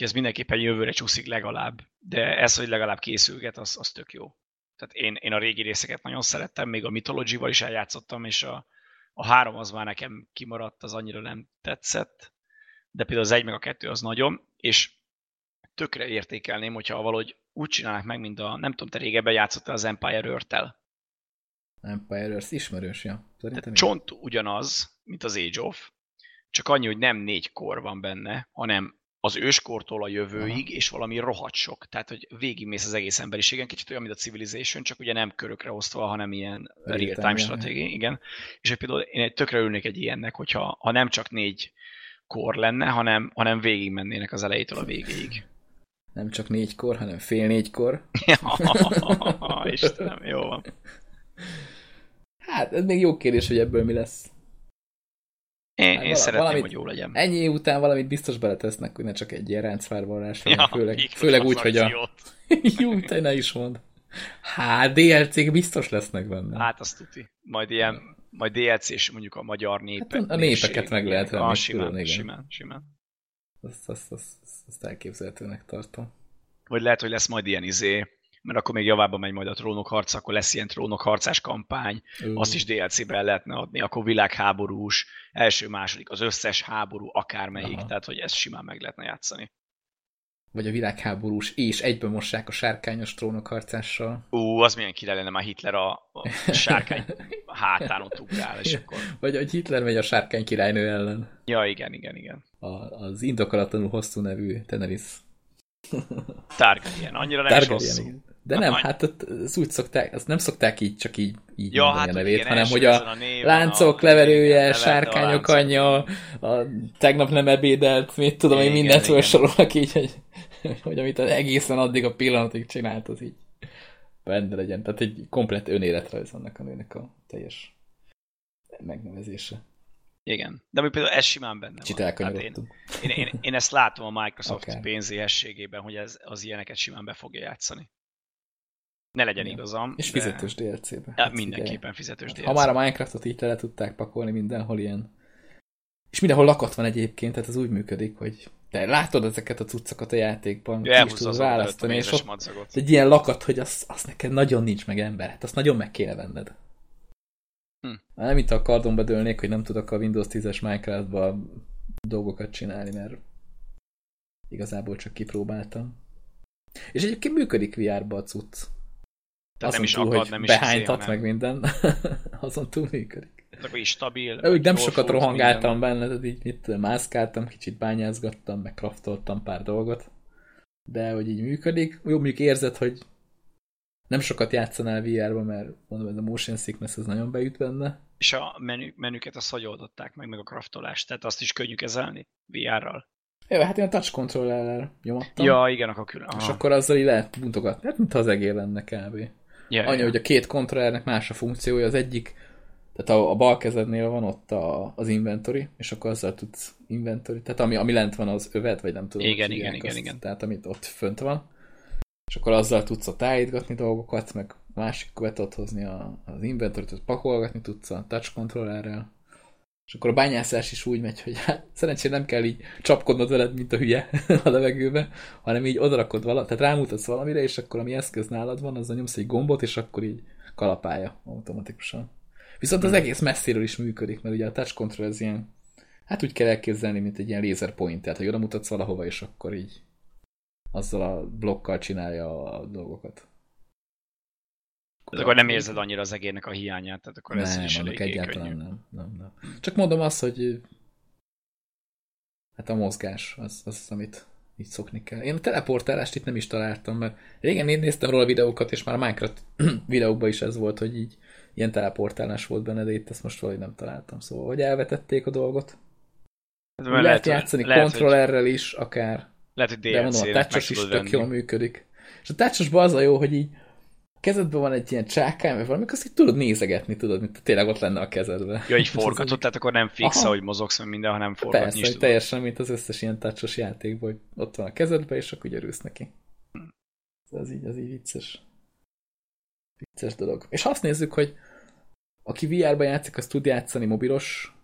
Ez mindenképpen jövőre csúszik legalább, de ez, hogy legalább készülget, az, az tök jó. Tehát én, én a régi részeket nagyon szerettem, még a Mythology-val is eljátszottam, és a, a három az már nekem kimaradt, az annyira nem tetszett, de például az egy meg a kettő az nagyon, és tökre értékelném, hogyha valahogy úgy csinálnak meg, mint a, nem tudom, te régebben játszottál az Empire Earth-tel. Empire Earth ismerős, ja. Szerintem Tehát csont ugyanaz, mint az Age of, csak annyi, hogy nem négy kor van benne, hanem az őskortól a jövőig, Aha. és valami rohadt sok. Tehát, hogy végigmész az egész emberiségen, kicsit olyan, mint a Civilization, csak ugye nem körökre osztva, hanem ilyen Real-time, stratégia, igen. És hogy például én tökre örülnék egy ilyennek, hogyha ha nem csak négy kor lenne, hanem, hanem végigmennének az elejétől a végéig. Nem csak négykor, hanem fél négykor. Ja, [laughs] Istenem, jó van. Hát, ez még jó kérdés, hogy ebből mi lesz. Én, Hát én szeretném, valamit- hogy jó legyen. Ennyi év után valamit biztos beletesznek, hogy ne csak egy ilyen ráncvárvarrás Ja, főleg, főleg úgy, hogy a... [laughs] jó, te ne is mond. Hát, DLC-k biztos lesznek benne. Hát azt tuti. Majd ilyen, majd DLC és mondjuk a magyar népe. Hát a- népeket meg lehet venni Ah, simán, külön, igen. simán, simán. Azt, azt, azt, azt elképzelhetőnek tartom. Vagy lehet, hogy lesz majd ilyen izé, mert akkor még javába megy majd a trónok harca, akkor lesz ilyen trónok harcás kampány, Ú, azt is DLC-be el lehetne adni, akkor világháborús, első, második, az összes háború, akármelyik, Aha. tehát hogy ezt simán meg lehetne játszani. Vagy a világháborús, és egyben mossák a sárkányos trónokharcással. Ú, az milyen ki lenne már Hitler a, a sárkány [laughs] hátán ott ugrál, és akkor... Vagy hogy Hitler megy a sárkány királynő ellen. Ja, igen, igen, igen. A, az indokolatlanul hosszú nevű Teneris. Targaryen, annyira nem Targaryen, is hosszú. igen. De nem, hát ott az úgy szokták, azt nem szokták így csak így, így Ja, hát a nevét, igen, hanem hogy a a láncok a- leverője, igen, a sárkányok láncok. anyja, a tegnap nem ebédelt, mit tudom, Igen, mindent felsorolnak így, hogy, hogy amit egészen addig a pillanatig csinált, az így benne legyen. Tehát egy komplett önéletrajz annak a nőnek a teljes megnevezése. Igen. De ami például ez simán benne Kicsit van. Hát én, én, én, én, ezt látom a Microsoft [laughs] Akár. pénzéhességében, hogy ez, az ilyeneket simán be fogja játszani. Ne legyen Igen. igazam. És de- fizetős DLC-be. Ja, Hát mindenképpen fizetős DLC. Ha már a Minecraftot így tele tudták pakolni mindenhol ilyen. És mindenhol lakat van egyébként, tehát ez úgy működik, hogy te látod ezeket a cuccokat a játékban, Ja, is tudod választani, és ott madzagot. egy ilyen lakat, hogy az, az neked nagyon nincs meg ember, hát azt nagyon meg kéne venned. Hm. Nem itt a kardonba dőlnék, hogy nem tudok a Windows 10-es Minecraftba dolgokat csinálni, mert igazából csak kipróbáltam. És egyébként működik VR-ba a cucc. Tehát nem is túl, akad, hogy nem is behánytat izé, meg minden, [laughs] azon túl működik. Akkor is stabil. Úgy nem sokat rohangáltam minden. benne, tehát így itt mászkáltam, kicsit bányázgattam, meg kraftoltam pár dolgot. De hogy így működik, jó, mondjuk érzed, hogy nem sokat játszanál VR-ba, mert mondom, ez a motion sickness ez nagyon beüt benne. És a menü, menüket azt hogy oldották meg, meg a craftolást, tehát azt is könnyű kezelni VR-ral. Jó, hát én a touch controllerrel nyomattam. Ja, igen, akkor külön. És Aha. akkor azzal így lehet mutogatni. Hát, mintha az egér lenne kb. Ja, Annyi, ja. hogy a két kontrollernek más a funkciója, az egyik, tehát a, a bal kezednél van ott a, az inventory, és akkor azzal tudsz inventory, tehát ami, ami lent van az övet, vagy nem tudom. Igen, igen, igen, azt, igen. Tehát amit ott fönt van. És akkor azzal tudsz ott állítgatni dolgokat, meg a másik tudod hozni a, az inventory tudsz pakolgatni tudsz a touch controllerrel. És akkor a bányászás is úgy megy, hogy hát szerencsére nem kell így csapkodnod veled, mint a hülye [laughs] a levegőbe, hanem így odarakod valamit, tehát rámutatsz valamire, és akkor ami eszköz nálad van, azzal nyomsz egy gombot, és akkor így kalapálja automatikusan. Viszont az egész messziről is működik, mert ugye a touch control ez ilyen, hát úgy kell elképzelni, mint egy ilyen laser point, tehát hogy oda mutatsz valahova, és akkor így azzal a blokkal csinálja a dolgokat. Tehát akkor nem érzed annyira az egérnek a hiányát, tehát akkor ez nem, is annak eléggé egyáltalán könnyű. nem, nem, nem. Csak mondom azt, hogy hát a mozgás az, az amit így szokni kell. Én a teleportálást itt nem is találtam, mert régen én néztem róla videókat, és már a Minecraft [clears throat] videókban is ez volt, hogy így ilyen teleportálás volt benne, de itt ezt most valahogy nem találtam. Szóval, hogy elvetették a dolgot. Hát, Lehet, lehet játszani lehet, hogy, kontrollerrel is, akár. lehet, hogy De mondom, a DLC-nek touchos is tök jól működik. És a touchosban az a jó, hogy így kezedben van egy ilyen csákány, vagy valami, azt így tudod nézegetni, tudod, mint tényleg ott lenne a kezedben. Ja, így forgatod, tehát akkor nem fix, Aha. ahogy mozogsz, meg minden, hanem forgatni Persze, is tudod. teljesen, mint az összes ilyen touchos játékban, hogy ott van a kezedben, és akkor örülsz neki. Ez így, az így vicces. Vicces dolog. És azt nézzük, hogy aki VR-ban játszik, az tud játszani mobilos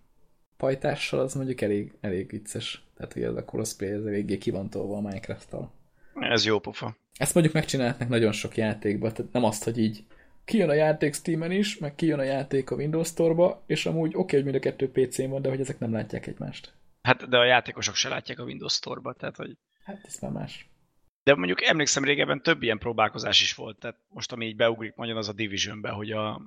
pajtással, az mondjuk elég, elég vicces. Tehát, hogy ez a crossplay, ez eléggé ki van tolva a Minecraft-tal. Ez jó pofa. Ezt mondjuk megcsinálhatnak nagyon sok játékban, tehát nem azt, hogy így kijön a játék Steam-en is, meg kijön a játék a Windows Store-ba, és amúgy oké, okay, hogy mind a kettő PC-n van, de hogy ezek nem látják egymást. Hát, de a játékosok se látják a Windows Store-ba, tehát hogy... Hát ez már más. De mondjuk emlékszem régebben több ilyen próbálkozás is volt, tehát most ami így beugrik nagyon az a Divisionbe, hogy a,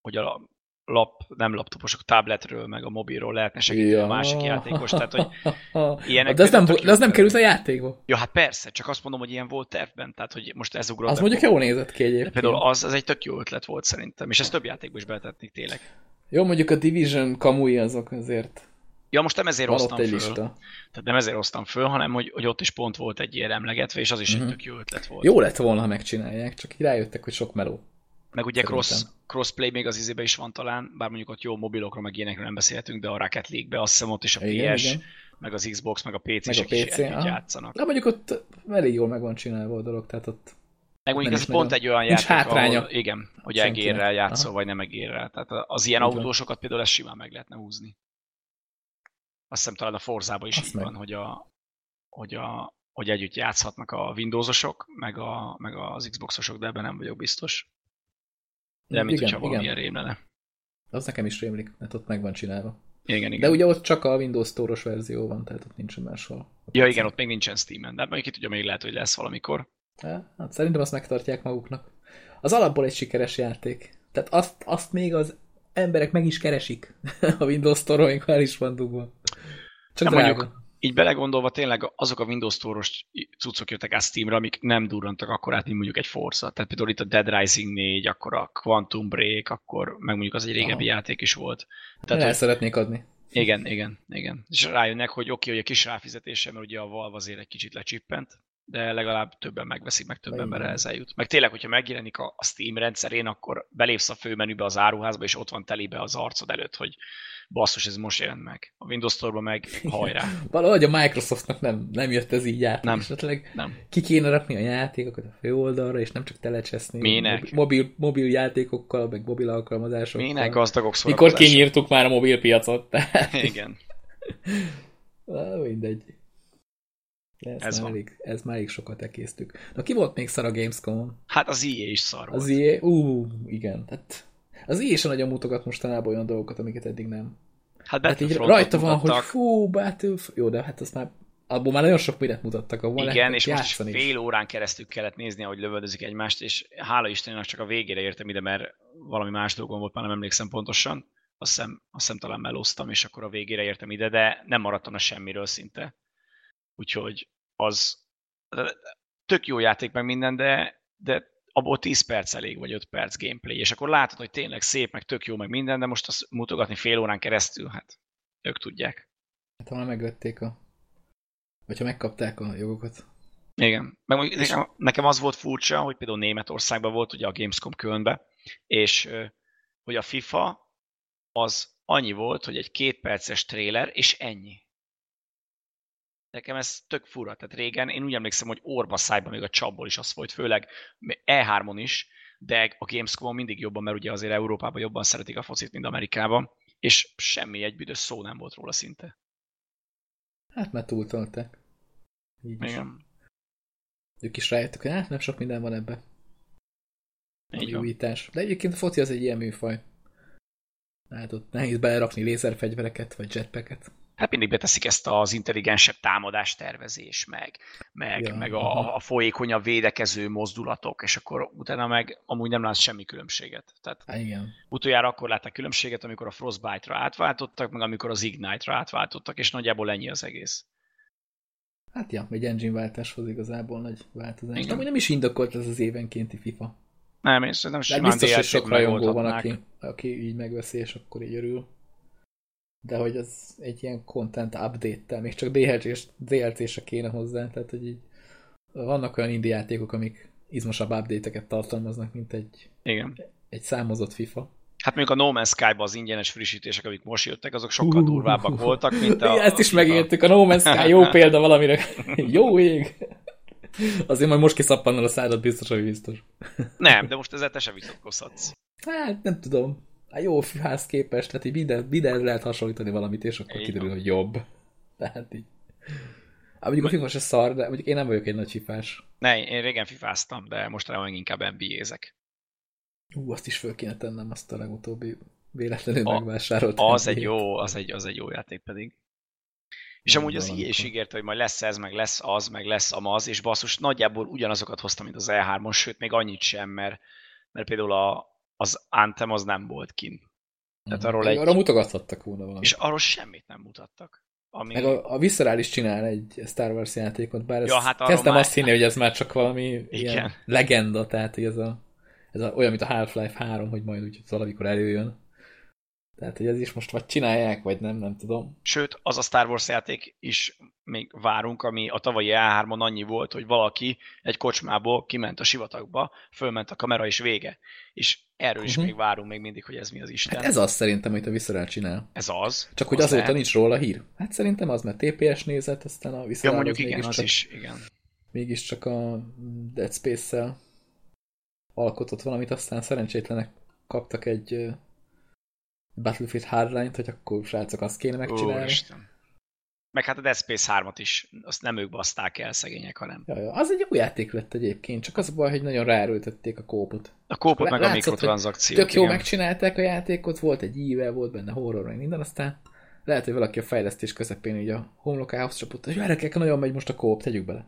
hogy a lap, nem laptoposok, tabletről, meg a mobilról lehetne segíteni a másik játékos, tehát hogy [laughs] ilyenek de ez nem, de ez nem került a játékba. Ja, hát persze, csak azt mondom, hogy ilyen volt tervben, tehát hogy most ez ugrott. Az mondjuk jól nézett ki De egyébként. például az, az egy tök jó ötlet volt szerintem, és ezt több játékba is beletették tényleg. Jó, mondjuk a Division kamui azok azért. Ja, most nem ezért hoztam föl, lista. tehát nem ezért hoztam föl, hanem hogy, hogy ott is pont volt egy ilyen emlegetve, és az is Mhm. egy tök jó ötlet volt. Jó lett volna, ha megcsinálják, csak rájöttek, hogy sok meló. Meg ugye cross, Szerintem. crossplay még az izébe is van talán, bár mondjuk ott jó mobilokról, meg ilyenekről nem beszélhetünk, de a Rocket League-be azt hiszem ott is a PS, Igen, igen. meg az Xbox, meg a PC, Meg a is is PC, aha. játszanak. De mondjuk ott elég jól meg van csinálva a dolog, tehát ott Meg mondjuk ez is pont nagyon- egy olyan játék, hátránya ahol, igen, hogy egérrel játszol, Aha. vagy nem egérrel. Tehát az ilyen Így van. autósokat például ezt simán meg lehetne húzni. Azt hiszem talán a Forzában is Azt így meg. van, hogy, a, hogy, a, hogy együtt játszhatnak a Windowsosok, meg, a, meg az Xboxosok, de ebben nem vagyok biztos. De mint igen, hogyha valamilyen igen. rém lenne. Az nekem is rémlik, mert ott meg van csinálva. Igen, igen. De ugye ott csak a Windows Store-os verzió van, tehát ott nincsen máshol. Ja, igen, ott még nincsen Steam-en, de mondjuk ki tudja, még lehet, hogy lesz valamikor. Hát, hát szerintem azt megtartják maguknak. Az alapból egy sikeres játék. Tehát azt, azt még az emberek meg is keresik [laughs] a Windows Store-on, el is van dugva. Csak Nem drága. mondjuk, így belegondolva tényleg azok a Windows Store-os cuccok jöttek át Steamre, amik nem durrantak akkor át, mint mondjuk egy Forza. Tehát például itt a Dead Rising 4, akkor a Quantum Break, akkor meg mondjuk az egy régebbi Aha. játék is volt. Tehát, el szeretnék adni. Igen, igen, igen. És rájönnek, hogy oké, okay, hogy a kis ráfizetése, mert ugye a Valve azért egy kicsit lecsippent, de legalább többen megveszik, meg több ember ez eljut. Meg tényleg, hogyha megjelenik a, a Steam rendszerén, akkor belépsz a főmenübe az áruházba, és ott van telibe az arcod előtt, hogy basszus, ez most jelent meg. A Windows Store-ban meg hajrá. Valahogy a Microsoftnak nem, nem jött ez így át. Nem. Esetleg nem. ki kéne rakni a játékokat a főoldalra, és nem csak telecseszni. Minek? Mobil, mobil játékokkal, meg mobil alkalmazásokkal. Minek gazdagok Mikor kinyírtuk már a mobil piacot. Tehát... Igen. [laughs] mindegy. Ez, ez, már elég, ez már elég sokat ekésztük. Na ki volt még szar a Gamescom-on? Hát az EA is szar volt. Az EA, ú, igen. Tehát az EA sem nagyon mutogat mostanában olyan dolgokat, amiket eddig nem. Hát, hát így rajta van, mutattak. hogy fú, Battlefield, jó, de hát az már abból már nagyon sok mindent mutattak. Ahol Igen, és most is fél órán keresztül kellett nézni, ahogy lövöldözik egymást, és hála Istennek csak a végére értem ide, mert valami más dolgom volt, már nem emlékszem pontosan. Azt hiszem, azt hiszem talán melóztam, és akkor a végére értem ide, de nem maradtam a semmiről szinte. Úgyhogy az tök jó játék meg minden, de, de abból 10 perc elég, vagy 5 perc gameplay, és akkor látod, hogy tényleg szép, meg tök jó, meg minden, de most azt mutogatni fél órán keresztül, hát ők tudják. Hát ha már megvették a... Vagy ha megkapták a jogokat. Igen. Meg nekem, nekem az volt furcsa, hogy például Németországban volt ugye a Gamescom Kölnbe, és hogy a FIFA az annyi volt, hogy egy két perces trailer, és ennyi. Nekem ez tök fura. Tehát régen én úgy emlékszem, hogy orba szájban még a csapból is az volt, főleg E3-on is, de a Gamescom mindig jobban, mert ugye azért Európában jobban szeretik a focit, mint Amerikában, és semmi egy büdös szó nem volt róla szinte. Hát mert túltolták. Így Igen. Is. Ők is rájöttek, hogy hát nem sok minden van ebbe. Így újítás. De egyébként a foci az egy ilyen műfaj. Hát ott nehéz belerakni lézerfegyvereket, vagy jetpacket hát mindig beteszik ezt az intelligensebb támadás tervezés, meg, meg, ja, meg a, a folyékonyabb védekező mozdulatok, és akkor utána meg amúgy nem látsz semmi különbséget. Tehát Há, igen. utoljára akkor látták különbséget, amikor a Frostbite-ra átváltottak, meg amikor az Ignite-ra átváltottak, és nagyjából ennyi az egész. Hát ja, egy engine váltáshoz igazából nagy változás. Igen. De nem is indokolt ez az évenkénti FIFA. Nem, én szerintem simán biztos, hogy sok rajongó van, aki, aki így megveszi, és akkor így örül de hogy az egy ilyen content update-tel, még csak DLC-se kéne hozzá, tehát hogy így vannak olyan indie játékok, amik izmosabb update-eket tartalmaznak, mint egy, Igen. egy számozott FIFA. Hát mondjuk a No Man's Sky-ba az ingyenes frissítések, amik most jöttek, azok sokkal uh, durvábbak voltak, mint a... [laughs] Ezt is megértük, a No Man's Sky jó [laughs] példa valamire. jó ég! Azért majd most kiszappannal a szádat, biztos, hogy biztos. Nem, de most ezzel te sem vitatkozhatsz. Hát nem tudom a jó fűház képest, tehát így minden, minden lehet hasonlítani valamit, és akkor kiderül, hogy jobb. Tehát így. Hát mondjuk a FIFA se szar, de mondjuk én nem vagyok egy nagy fifás. Ne, én régen fifáztam, de most rá inkább NBA-zek. Ú, azt is föl kéne tennem, azt a legutóbbi véletlenül a, megvásárolt. Az egy jó, az egy, az egy jó játék pedig. És nem amúgy az ilyen is ígérte, hogy majd lesz ez, meg lesz az, meg lesz amaz, és basszus, nagyjából ugyanazokat hoztam, mint az E3-on, sőt, még annyit sem, mert, mert például a, az Anthem az nem volt kin. Tehát arról egy... Arra mutogathattak volna valamit. És arról semmit nem mutattak. Ami... Meg a, a Visceral is csinál egy Star Wars játékot, bár ja, hát kezdtem már... azt hinni, hogy ez már csak valami Igen. ilyen legenda, tehát hogy ez, a, ez a, olyan, mint a Half-Life 3, hogy majd úgy valamikor előjön. Tehát, hogy ez is most vagy csinálják, vagy nem, nem tudom. Sőt, az a Star Wars játék is még várunk, ami a tavalyi E3-on annyi volt, hogy valaki egy kocsmából kiment a sivatagba, fölment a kamera és vége. És erről is uh-huh. még várunk még mindig, hogy ez mi az Isten. Hát ez az szerintem, amit a Visceral csinál. Ez az. Csak hogy az azóta nincs róla hír. Hát szerintem az, mert TPS nézett, aztán a Visceral ja, mondjuk igen, az csak, is, igen. Mégiscsak a Dead Space-szel alkotott valamit, aztán szerencsétlenek kaptak egy Battlefield Hardline-t, hogy akkor srácok azt kéne megcsinálni. Úristen. Meg hát a Dead Space 3-at is, azt nem ők baszták el szegények, hanem. Ja, ja. Az egy jó játék lett egyébként, csak az a baj, hogy nagyon ráerőltették a kópot. A kópot meg látszott, a mikrotranszakciót. Tök jó igen. megcsinálták a játékot, volt egy íve, volt benne horror, meg minden, aztán lehet, hogy valaki a fejlesztés közepén így a homlokához csapott, hogy gyerekek, nagyon megy most a kóp, tegyük bele.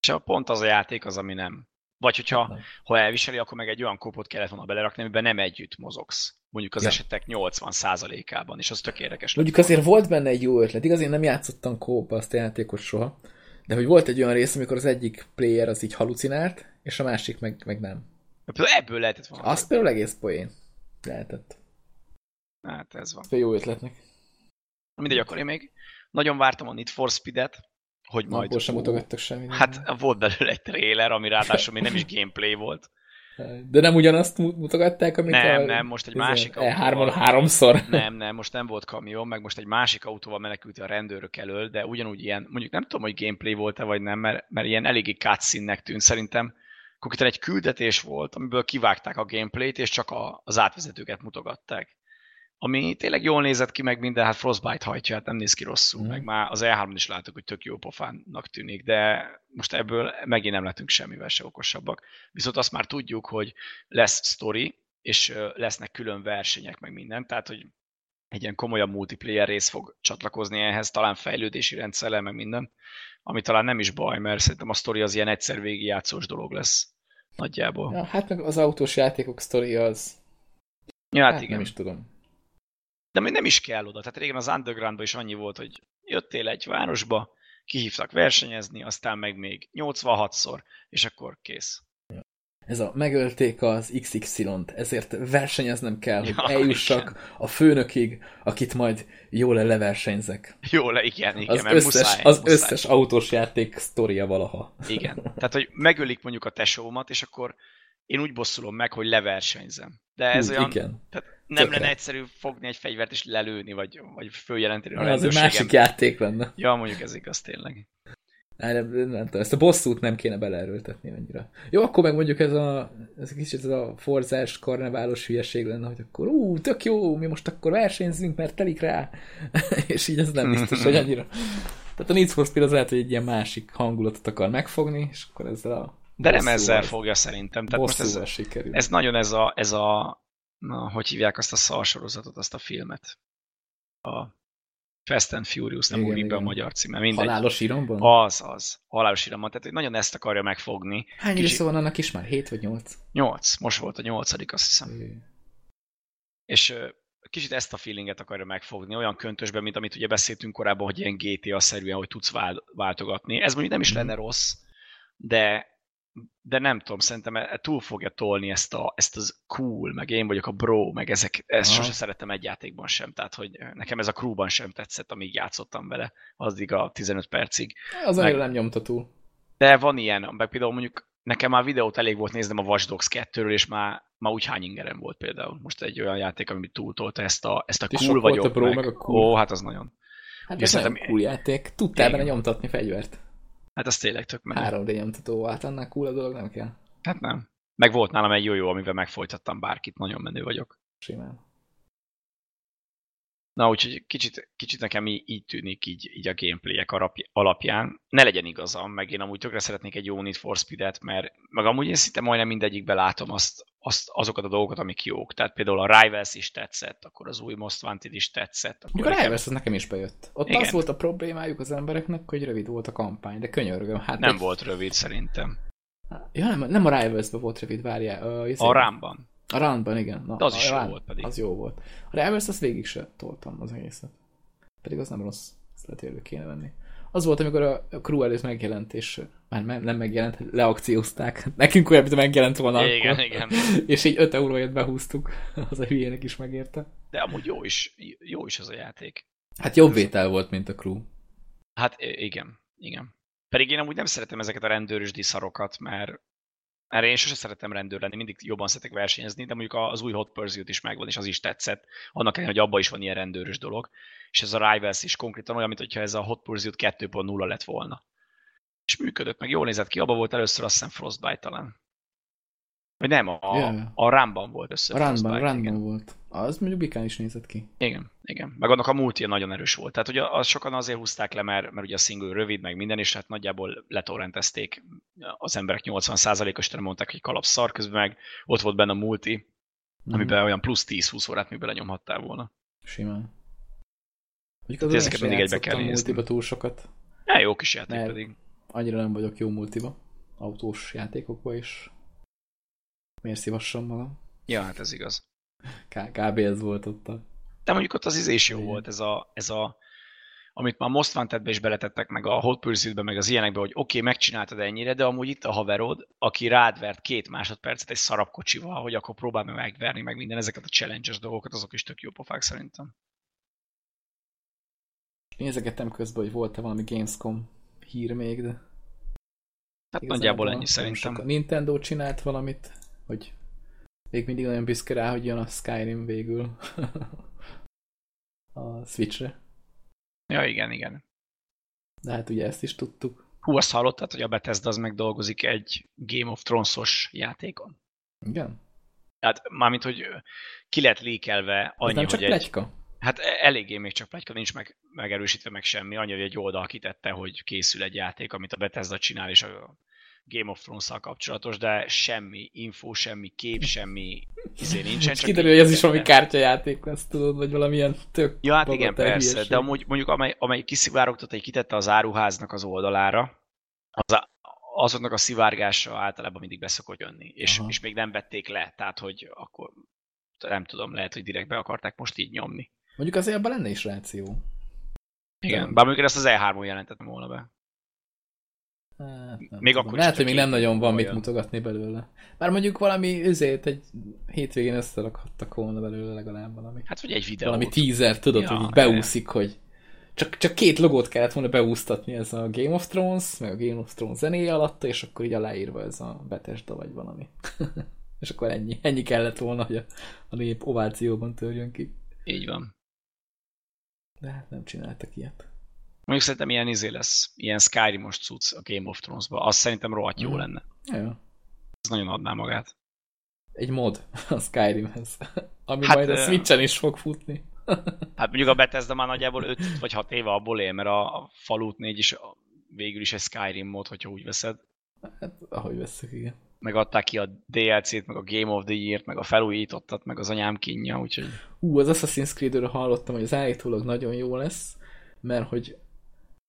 És pont az a játék az, ami nem. Vagy hogyha nem. ha elviseli, akkor meg egy olyan kópot kellett volna belerakni, amiben nem együtt mozogsz mondjuk az Ja. esetek 80%-ában, és az tök érdekes. Mondjuk azért volt benne egy jó ötlet, igaz, én nem játszottam kópa azt a játékot soha, de hogy volt egy olyan rész, amikor az egyik player az így halucinált, és a másik meg, meg nem. Ebből lehetett volna. Az például egész poén. Lehetett. Hát ez van. Ez jó ötletnek. Mindegy, akkor én még nagyon vártam a Need for Speed-et, hogy majd... Abból sem mutogattak semmit. Hát volt belőle egy trailer, ami ráadásul még nem is gameplay volt. De nem ugyanazt mu- mutogatták, amit Nem, a... nem, most egy másik E3-on autóval. háromszor. Nem, nem, most nem volt kamion, meg most egy másik autóval menekült a rendőrök elől, de ugyanúgy ilyen, mondjuk nem tudom, hogy gameplay volt-e vagy nem, mert, mert ilyen eléggé cutscene-nek tűnt. Szerintem konkrétan egy küldetés volt, amiből kivágták a gameplayt, és csak a, az átvezetőket mutogatták. Ami tényleg jól nézett ki, meg minden, hát Frostbite hajtja, hát nem néz ki rosszul, Mhm. meg már az E3-on is láttuk, hogy tök jó pofánnak tűnik, de most ebből megint nem lettünk semmivel se okosabbak. Viszont azt már tudjuk, hogy lesz story, és lesznek külön versenyek, meg minden, tehát hogy egy ilyen komolyabb multiplayer rész fog csatlakozni ehhez, talán fejlődési rendszerrel, meg minden, ami talán nem is baj, mert szerintem a sztori az ilyen egyszer végigjátszós dolog lesz nagyjából. Ja, hát meg az autós játékok sztoria az... ja hát, Hát, igen. nem is tudom. De még nem is kell oda. Tehát régen az Undergroundban is annyi volt, hogy jöttél egy városba, kihívtak versenyezni, aztán meg még 86-szor, és akkor kész. Ez a megölték az XY-t, ezért versenyeznem kell, hogy Ja, [laughs] eljussak a főnökig, akit majd jól leversenyzek. Jó, le, igen, igen, Az, mert összes, muszáj, az muszáj. összes autós játék sztoria valaha. Igen. Tehát, hogy megölik mondjuk a tesómat, és akkor én úgy bosszulom meg, hogy leversenyzem. De ez Hú, olyan, Igen. tehát nem Tökre. lenne egyszerű fogni egy fegyvert és lelőni, vagy, vagy följelenteni a Az egy másik játék lenne. Ja, mondjuk ez igaz tényleg. Nem, nem, nem tudom, ezt a bosszút nem kéne beleerőltetni annyira. Jó, akkor meg mondjuk ez a, ez a kicsit ez a forzás, karneválos hülyeség lenne, hogy akkor ú, tök jó, mi most akkor versenyzünk, mert telik rá. [laughs] és így ez nem biztos, hogy annyira. Tehát a Need for Speed az lehet, hogy egy ilyen másik hangulatot akar megfogni, és akkor ezzel a De nem ezzel fogja szerintem. Tehát most ez, sikerül. ez nagyon ez a, ez a na, hogy hívják azt a szalsorozatot, azt a filmet? A Fast and Furious, nem ugrik be a magyar címe, mindegy. Halálos iramban? Az, az. Halálos iramban. Tehát nagyon ezt akarja megfogni. Hány kicsi- része van annak is már? 7 vagy 8? Nyolc. Most volt a nyolcadik, azt hiszem. És ö, kicsit ezt a feelinget akarja megfogni, olyan köntösben, mint amit ugye beszéltünk korábban, hogy ilyen GTA-szerűen, hogy tudsz vál- váltogatni. Ez mondjuk nem is Mhm. lenne rossz, de de nem tudom, szerintem e- túl fogja tolni ezt, a, ezt az cool, meg én vagyok a bro, meg ezek, ezt Aha. sose szerettem egy játékban sem, tehát hogy nekem ez a crewban sem tetszett, amíg játszottam vele, addig a 15 percig. Az Meg- nem nyomta túl. De van ilyen, meg például mondjuk nekem már videót elég volt néznem a Watch Dogs 2-ről, és már, már úgy hány ingerem volt például. Most egy olyan játék, ami túltolta ezt a, ezt a cool volt vagyok a bro, meg a cool. Ó, hát az nagyon. Hát ez nagyon cool játék. Tudtál benne nyomtatni fegyvert. Hát az tényleg tök menő. 3D nyomtató, hát annál cool a dolog nem kell. Hát nem. Meg volt nálam egy jó-jó, amivel megfojtattam bárkit, nagyon menő vagyok. Simán. Na, úgyhogy kicsit, kicsit nekem így, így tűnik így, így a gameplayek alapj- alapján. Ne legyen igazam, meg én amúgy tökre szeretnék egy jó Need for Speed-et, mert meg amúgy én szinte majdnem mindegyikben látom azt, azt, azokat a dolgokat, amik jók. Tehát például a Rivals is tetszett, akkor az új Most Wanted is tetszett. Akkor Mikor a nekem- Rivals az nekem is bejött. Ott Igen. az volt a problémájuk az embereknek, hogy rövid volt a kampány, de könyörgöm. Hát nem egy- volt rövid szerintem. Ja, nem, nem a rivals volt rövid, várjál. Uh, A Rámban. A Randban, igen. Na, De az a is jó volt pedig. Az jó volt. A Rivals azt végig se toltam az egészet. Pedig az nem rossz. Ezt lehet élő kéne venni. Az volt, amikor a Crew előtt megjelent, és már nem megjelent, leakciózták. [laughs] Nekünk olyan, mint megjelent volna Igen, akkor. igen. [laughs] És így 5 euróért behúztuk. [laughs] Az a hülyének is megérte. De amúgy jó is, jó is az a játék. Hát jobb vétel volt, mint a Crew. Hát igen, igen. Pedig én amúgy nem szeretem ezeket a rendőrös diszarokat, mert erre én sose szeretem rendőr lenni, mindig jobban szeretek versenyezni, de mondjuk az új Hot Pursuit is megvan, és az is tetszett. Annak ellenére, hogy abban is van ilyen rendőrös dolog. És ez a Rivals is konkrétan olyan, mintha ez a Hot Pursuit 2.0 lett volna. És működött, meg jól nézett ki, abban volt először azt hiszem Frostbite talán. Vagy nem, a, Yeah. a Ramban volt össze. A Randban igen. volt. Az mondjuk Bikán is nézett ki. Igen, igen. Meg annak a multi nagyon erős volt. Tehát ugye az sokan azért húzták le, mert, mert ugye a single rövid, meg minden, és hát nagyjából letorrentezték az emberek 80%-os, nem mondták, hogy kalap szar, közben meg ott volt benne a multi, Mhm. amiben olyan plusz 10-20 órát még belenyomhattál volna. Simán. Mondjuk az ezeket mindig egybe kell nézni. multiba túl sokat. Ja, jó kis játék pedig. Annyira nem vagyok jó multiba. Autós játékokba is. Miért szívassam magam? Ja, hát ez igaz. Kb. ez volt ott a... De mondjuk ott az izés jó volt, ez a, ez a amit már Most wanted is beletettek, meg a Hot pursuit meg az ilyenekbe, hogy oké, okay, megcsináltad ennyire, de amúgy itt a haverod, aki rád vert két másodpercet egy szarab kocsival, hogy akkor próbál meg megverni, meg minden ezeket a challenges dolgokat, azok is tök jó pofák szerintem. Nézegettem közben, hogy volt-e valami Gamescom hír még, de... Hát nagyjából ennyi szerintem. A Nintendo csinált valamit, hogy még mindig nagyon büszke rá, hogy jön a Skyrim végül [laughs] a Switchre. Ja, igen, igen. De hát ugye ezt is tudtuk. Hú, azt hallottad, hogy a Bethesda az megdolgozik egy Game of Thrones-os játékon? Igen. Hát mármint, hogy ki lett lékelve annyi, nem csak hogy pletyka? egy... Hát eléggé még csak pletyka, nincs meg, megerősítve meg semmi. Annyi, hogy egy oldal kitette, hogy készül egy játék, amit a Bethesda csinál, és a Game of Thrones-szal kapcsolatos, de semmi info, semmi kép, semmi izé [laughs] nincsen. Csak kiderül, hogy ez is valami kártyajáték lesz, tudod, vagy valamilyen tök Ja, hát igen, persze, hülyeség. de amúgy, mondjuk amely, amely kiszivárogtat, hogy kitette az áruháznak az oldalára, az a, azoknak a szivárgása általában mindig beszokott jönni, és, és még nem vették le, tehát hogy akkor nem tudom, lehet, hogy direkt be akarták most így nyomni. Mondjuk azért abban lenne is ráció. Igen, bár mondjuk ezt az E3-on jelentettem volna be. Hát, még tudom. akkor Lehet, hogy még nem nagyon van mit mutogatni belőle. Bár mondjuk valami üzét egy hétvégén összerakhattak volna belőle legalább valami. Hát, vagy egy videó. Valami teaser, tudod, ja, hogy beúszik, hogy csak, csak két logót kellett volna beúsztatni, ez a Game of Thrones, meg a Game of Thrones zenéje alatta, és akkor így aláírva ez a Bethesda vagy valami. [laughs] és akkor ennyi, ennyi kellett volna, hogy a, a nép ovációban törjön ki. Így van. De hát nem csináltak ilyet. Mondjuk szerintem ilyen izé lesz, ilyen Skyrim-os cucc a Game of Thrones-ba. Az szerintem rohadt jó mm. lenne. Ja. Ez nagyon adná magát. Egy mod [laughs] a Skyrimhez, ami hát, majd a Switch-en is fog futni. [laughs] hát mondjuk a Bethesda már nagyjából 5 vagy 6 éve abból él, mert a Fallout 4 is végül is egy Skyrim mod, hogyha úgy veszed. Hát, ahogy veszük, igen. Megadták ki a DLC-t, meg a Game of the Year-t, meg a felújítottat, meg az anyám kínja, úgyhogy... Ú, az Assassin's Creed-ről hallottam, hogy az állítólag nagyon jó lesz, mert hogy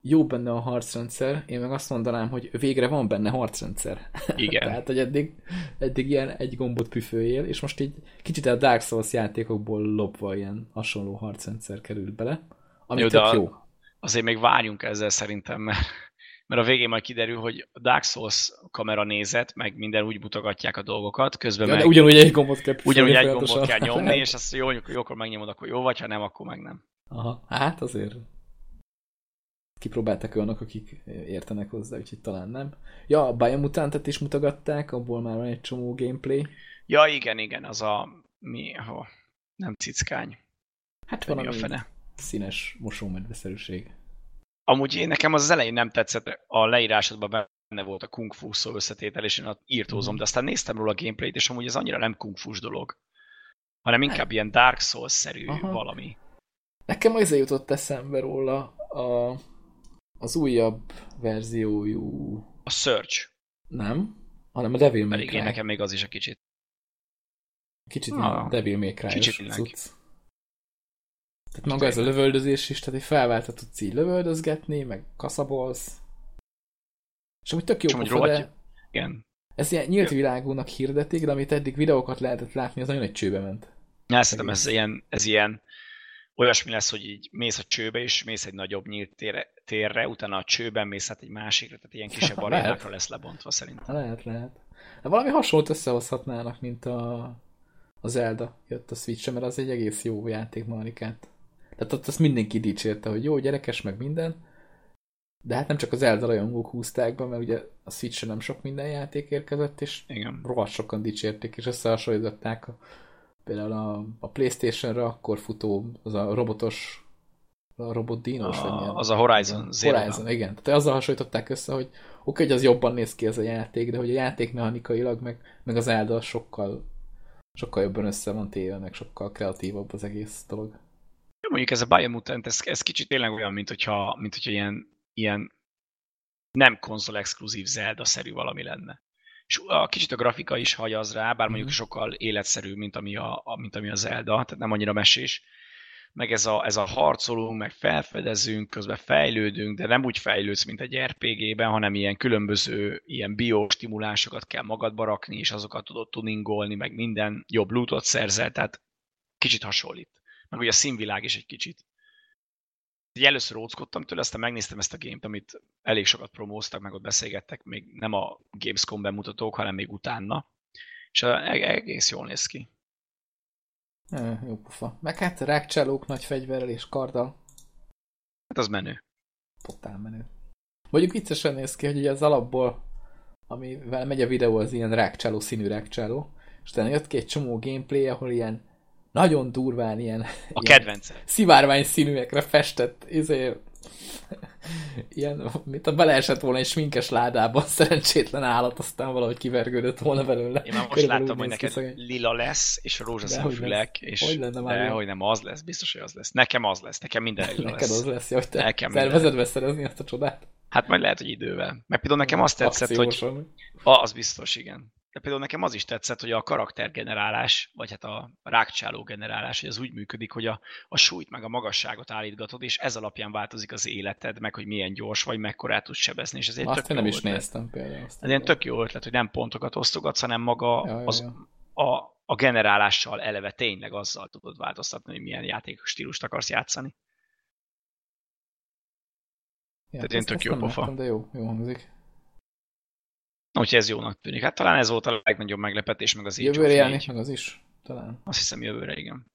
jó benne a harcrendszer, én meg azt mondanám, hogy végre van benne harcrendszer. Igen. [laughs] Tehát, hogy eddig, eddig ilyen egy gombot püfőjél, és most így kicsit a Dark Souls játékokból lopva ilyen hasonló harcrendszer került bele, ami jó, tök jó. Azért még várjunk ezzel szerintem, mert, mert a végén majd kiderül, hogy a Dark Souls kamera nézet, meg minden úgy mutogatják a dolgokat, közben ja, meg... ugyanúgy egy gombot kell Ugyanúgy egy gombot kell nyomni, [laughs] és azt jó, jókor megnyomod, akkor jó, vagy ha nem, akkor meg nem. Aha, hát azért kipróbálták olyanok, akik értenek hozzá, úgyhogy talán nem. Ja, a Biomutantet is mutogatták, abból már van egy csomó gameplay. Ja, igen, igen, az a mi, ha nem cickány. Hát van a fene. színes mosómedveszerűség. Amúgy én nekem az, az elején nem tetszett, a leírásodban benne volt a kung fu szó összetétel, és én írtózom, mm. de aztán néztem róla a gameplayt, és amúgy ez annyira nem kung fu dolog, hanem inkább hát. ilyen Dark Souls-szerű Aha. valami. Nekem az jutott eszembe róla a az újabb verziójú... A Search. Nem, hanem a Devil May Cry. nekem még az is a kicsit. Kicsit ah, a Devil May Cry kicsit cucc. Tehát maga ez a lövöldözés is, tehát egy felváltat tudsz így lövöldözgetni, meg kaszabolsz. És amúgy tök jó pofa, de... Igen. Ez ilyen nyílt világúnak hirdetik, de amit eddig videókat lehetett látni, az nagyon egy csőbe ment. Ja, szerintem ez ilyen, ez ilyen olyasmi lesz, hogy így mész a csőbe, és mész egy nagyobb nyílt térre, térre utána a csőben mész hát egy másikra, tehát ilyen kisebb [laughs] arénákra lesz lebontva szerintem. Lehet, lehet. De valami hasonlót összehozhatnának, mint a, a Zelda jött a switch mert az egy egész jó játék Marikát. Tehát ott azt mindenki dicsérte, hogy jó, gyerekes, meg minden, de hát nem csak az Zelda rajongók húzták be, mert ugye a switch nem sok minden játék érkezett, és Igen. rohadt sokan dicsérték, és összehasonlították a például a, a Playstation-ra akkor futó, az a robotos a robot dínos, vagy milyen? Az a Horizon Zero. Horizon, igen. Tehát azzal hasonlították össze, hogy oké, okay, hogy az jobban néz ki ez a játék, de hogy a játék mechanikailag, meg, meg az Zelda sokkal, sokkal jobban össze van téve, meg sokkal kreatívabb az egész dolog. Jó, mondjuk ez a Biomutant, ez, ez kicsit tényleg olyan, mint hogyha, mint hogyha ilyen, ilyen nem konzol exkluzív Zelda-szerű valami lenne és a kicsit a grafika is hagy az rá, bár mondjuk mm. sokkal életszerű, mint ami a, a, mint ami a Zelda, tehát nem annyira mesés. Meg ez a, ez a harcolunk, meg felfedezünk, közben fejlődünk, de nem úgy fejlődsz, mint egy RPG-ben, hanem ilyen különböző ilyen biostimulásokat kell magadba rakni, és azokat tudod tuningolni, meg minden jobb lootot szerzel, tehát kicsit hasonlít. Meg ugye a színvilág is egy kicsit. Így először óckodtam tőle, aztán megnéztem ezt a gémt, amit elég sokat promóztak, meg ott beszélgettek, még nem a Gamescom bemutatók, hanem még utána. És egész jól néz ki. Ja, jó pufa. Meg hát rákcsálók nagy fegyverrel és karddal. Hát az menő. Totál menő. Mondjuk viccesen néz ki, hogy ugye az alapból, amivel megy a videó, az ilyen rákcsáló, színű rákcsáló, és utána jött ki egy csomó gameplay, ahol ilyen nagyon durván ilyen, a ilyen szivárvány színűekre festett izé, ilyen, mint a beleesett volna egy sminkes ládában [laughs] szerencsétlen állat, aztán valahogy kivergődött volna belőle. Én már most Körülbelül láttam, hogy neked szagany. lila lesz, és rózsaszín fülek, és hogy lenne már de, hogy nem az lesz, biztos, hogy az lesz. Nekem az lesz, nekem minden lila Neked lesz. az lesz, hogy te nekem szervezed beszerezni azt a csodát? Hát majd lehet, hogy idővel. Meg például nekem azt tetszett, hogy... Az biztos, igen. De például nekem az is tetszett, hogy a karaktergenerálás, vagy hát a rákcsáló generálás, hogy az úgy működik, hogy a, a súlyt meg a magasságot állítgatod, és ez alapján változik az életed, meg hogy milyen gyors vagy, mekkorát tudsz sebezni, és ez egy Azt tök nem is ötlet. néztem például. Azt ez ilyen tök jó ötlet, hogy nem pontokat osztogatsz, hanem maga ja, ja, az, ja. A, a generálással eleve tényleg azzal tudod változtatni, hogy milyen játékos stílust akarsz játszani. Ja, Tehát ilyen tök jó pofa. De jó, jó hangzik. Úgyhogy ez jónak tűnik. Hát talán ez volt a legnagyobb meglepetés, meg az Jövőre jelenik meg az is, talán. Azt hiszem jövőre, igen.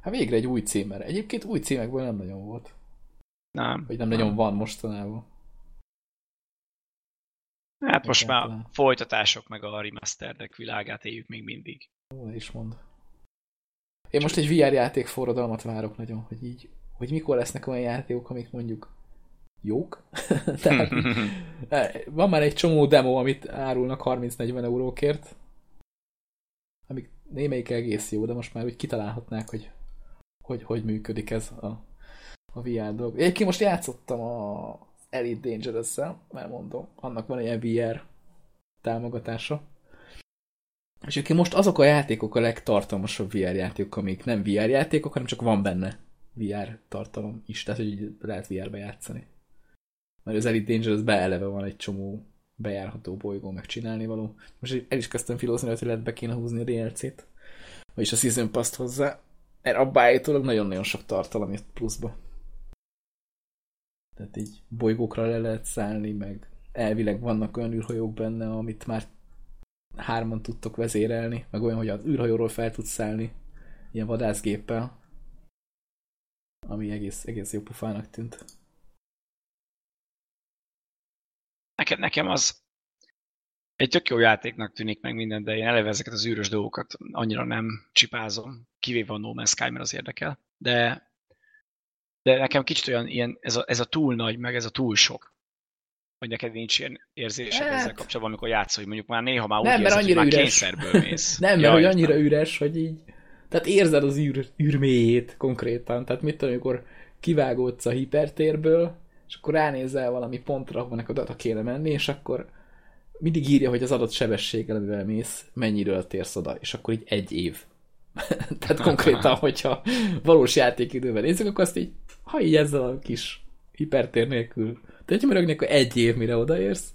Hát végre egy új címer. Egyébként új címekből nem nagyon volt. Nem. Vagy nem, nem. nagyon van mostanában. Hát most már talán. folytatások meg a remasteredek világát éljük még mindig. Ó, is mond. Én most egy VR játék forradalmat várok nagyon, hogy így, hogy mikor lesznek olyan játékok, amik mondjuk jók. [laughs] Tehát [laughs] eh, van már egy csomó demo, amit árulnak 30-40 eurókért, amik némelyik egész jó, de most már úgy kitalálhatnák, hogy hogy, hogy működik ez a, a VR dolog. Egyébként most játszottam a Elite dangerous mert mondom, annak van ilyen VR támogatása. És egyébként most azok a játékok a legtartalmasabb VR játékok, amik nem VR játékok, hanem csak van benne VR tartalom is, tehát hogy lehet VR-be játszani mert az Elite Dangerous beeleve van egy csomó bejárható bolygó, meg való. Most el is kezdtem filózni, hogy lehet be kéne húzni a DLC-t, vagyis a Season Pass-t hozzá, mert abba állítólag nagyon-nagyon sok tartalom jött pluszba. Tehát így bolygókra le lehet szállni, meg elvileg vannak olyan űrhajók benne, amit már hárman tudtok vezérelni, meg olyan, hogy az űrhajóról fel tudsz szállni, ilyen vadászgéppel, ami egész, egész jó pufának tűnt. Nekem, nekem az egy tök jó játéknak tűnik meg minden, de én eleve ezeket az űrös dolgokat annyira nem csipázom, kivéve a No Man's Sky, mert az érdekel. De, de nekem kicsit olyan ilyen, ez a, ez a túl nagy, meg ez a túl sok. Hogy neked nincs ilyen érzésed hát... ezzel kapcsolatban, amikor játszol, hogy mondjuk már néha már úgy nem, érzed, hogy már üres. kényszerből mész. [laughs] nem, mert hogy annyira üres, hogy így tehát érzed az űr, űrméjét konkrétan. Tehát mit tudom, amikor kivágódsz a hipertérből, és akkor ránézel valami pontra, ahol neked oda kéne menni, és akkor mindig írja, hogy az adott sebességgel, amivel mész, mennyiről térsz oda, és akkor így egy év. [laughs] Tehát konkrétan, hogyha valós játékidőben nézzük, akkor azt így, ha így ezzel a kis hipertér nélkül, tehát hogy akkor egy év, mire odaérsz,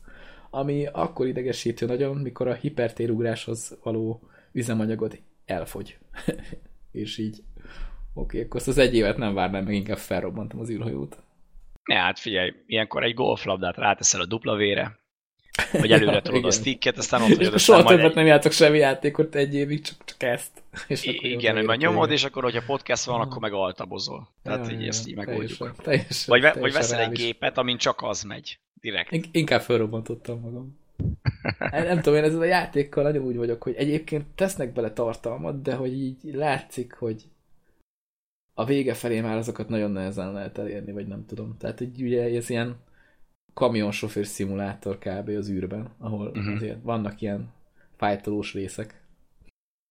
ami akkor idegesítő nagyon, mikor a hipertérugráshoz való üzemanyagod elfogy. [laughs] és így, oké, okay, akkor azt az egy évet nem várnám, meg inkább felrobbantam az űrhajót. Ne, hát figyelj, ilyenkor egy golflabdát ráteszel a dupla vére, vagy előre ja, tudod a sticket, aztán ott hagyod. Soha többet egy... nem játszok semmi játékot egy évig, csak, csak ezt. És I- igen, hogy majd nyomod, és akkor, hogyha podcast van, akkor meg altabozol. Tehát ja, így ja, ezt így megoldjuk. Teljesen, teljesen, vagy, teljesen vagy veszel egy gépet, amin csak az megy. Direkt. In- inkább felrobbantottam magam. nem tudom, én ezzel a játékkal nagyon úgy vagyok, hogy egyébként tesznek bele tartalmat, de hogy így látszik, hogy a vége felé már azokat nagyon nehezen lehet elérni, vagy nem tudom. Tehát így ugye ez ilyen kamionsofőr szimulátor kb. az űrben, ahol uh-huh. azért vannak ilyen fájtolós részek,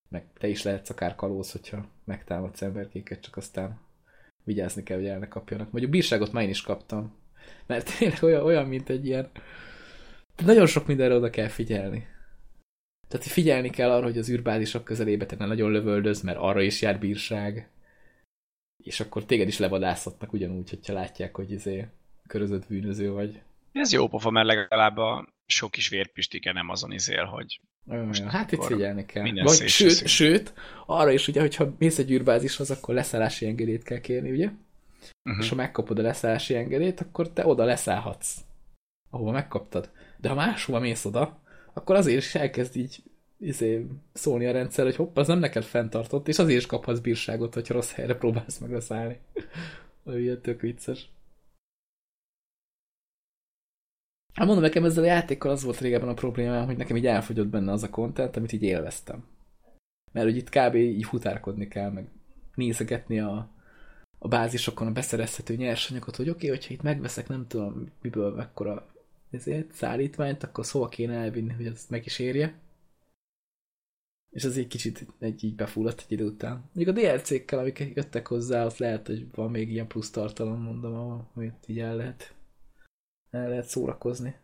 meg te is lehetsz akár kalóz, hogyha megtámadsz emberkéket, csak aztán vigyázni kell, hogy el ne kapjanak. Mondjuk bírságot már én is kaptam, mert tényleg olyan, olyan mint egy ilyen nagyon sok mindenre oda kell figyelni. Tehát figyelni kell arra, hogy az űrbázisok közelébe te ne nagyon lövöldöz, mert arra is jár bírság és akkor téged is levadászhatnak ugyanúgy, hogyha látják, hogy izé körözött bűnöző vagy. Ez jó pofa, mert legalább a sok kis vérpistike nem azon izél, hogy most hát itt figyelni kell. Vagy, sőt, sőt, arra is ugye, hogyha mész egy űrbázishoz, akkor leszállási engedélyt kell kérni, ugye? uh-huh. És ha megkapod a leszállási engedélyt, akkor te oda leszállhatsz, ahova megkaptad. De ha máshova mész oda, akkor azért is elkezd így izé, szólni a rendszer, hogy hopp, az nem neked fenntartott, és azért is kaphatsz bírságot, hogyha rossz helyre próbálsz meg leszállni. Olyan [laughs] ilyen tök vicces. Hát mondom, nekem ezzel a játékkal az volt régebben a problémám, hogy nekem így elfogyott benne az a content, amit így élveztem. Mert hogy itt kb. így futárkodni kell, meg nézegetni a, a bázisokon a beszerezhető nyersanyagot, hogy oké, okay, hogyha itt megveszek nem tudom miből mekkora ezért, szállítmányt, akkor szóval kéne elvinni, hogy ezt meg is érje. És az egy kicsit egy így befulladt egy idő után. Még a DLC-kkel, amik jöttek hozzá, ott lehet, hogy van még ilyen plusz tartalom, mondom, amit így el lehet, el lehet szórakozni.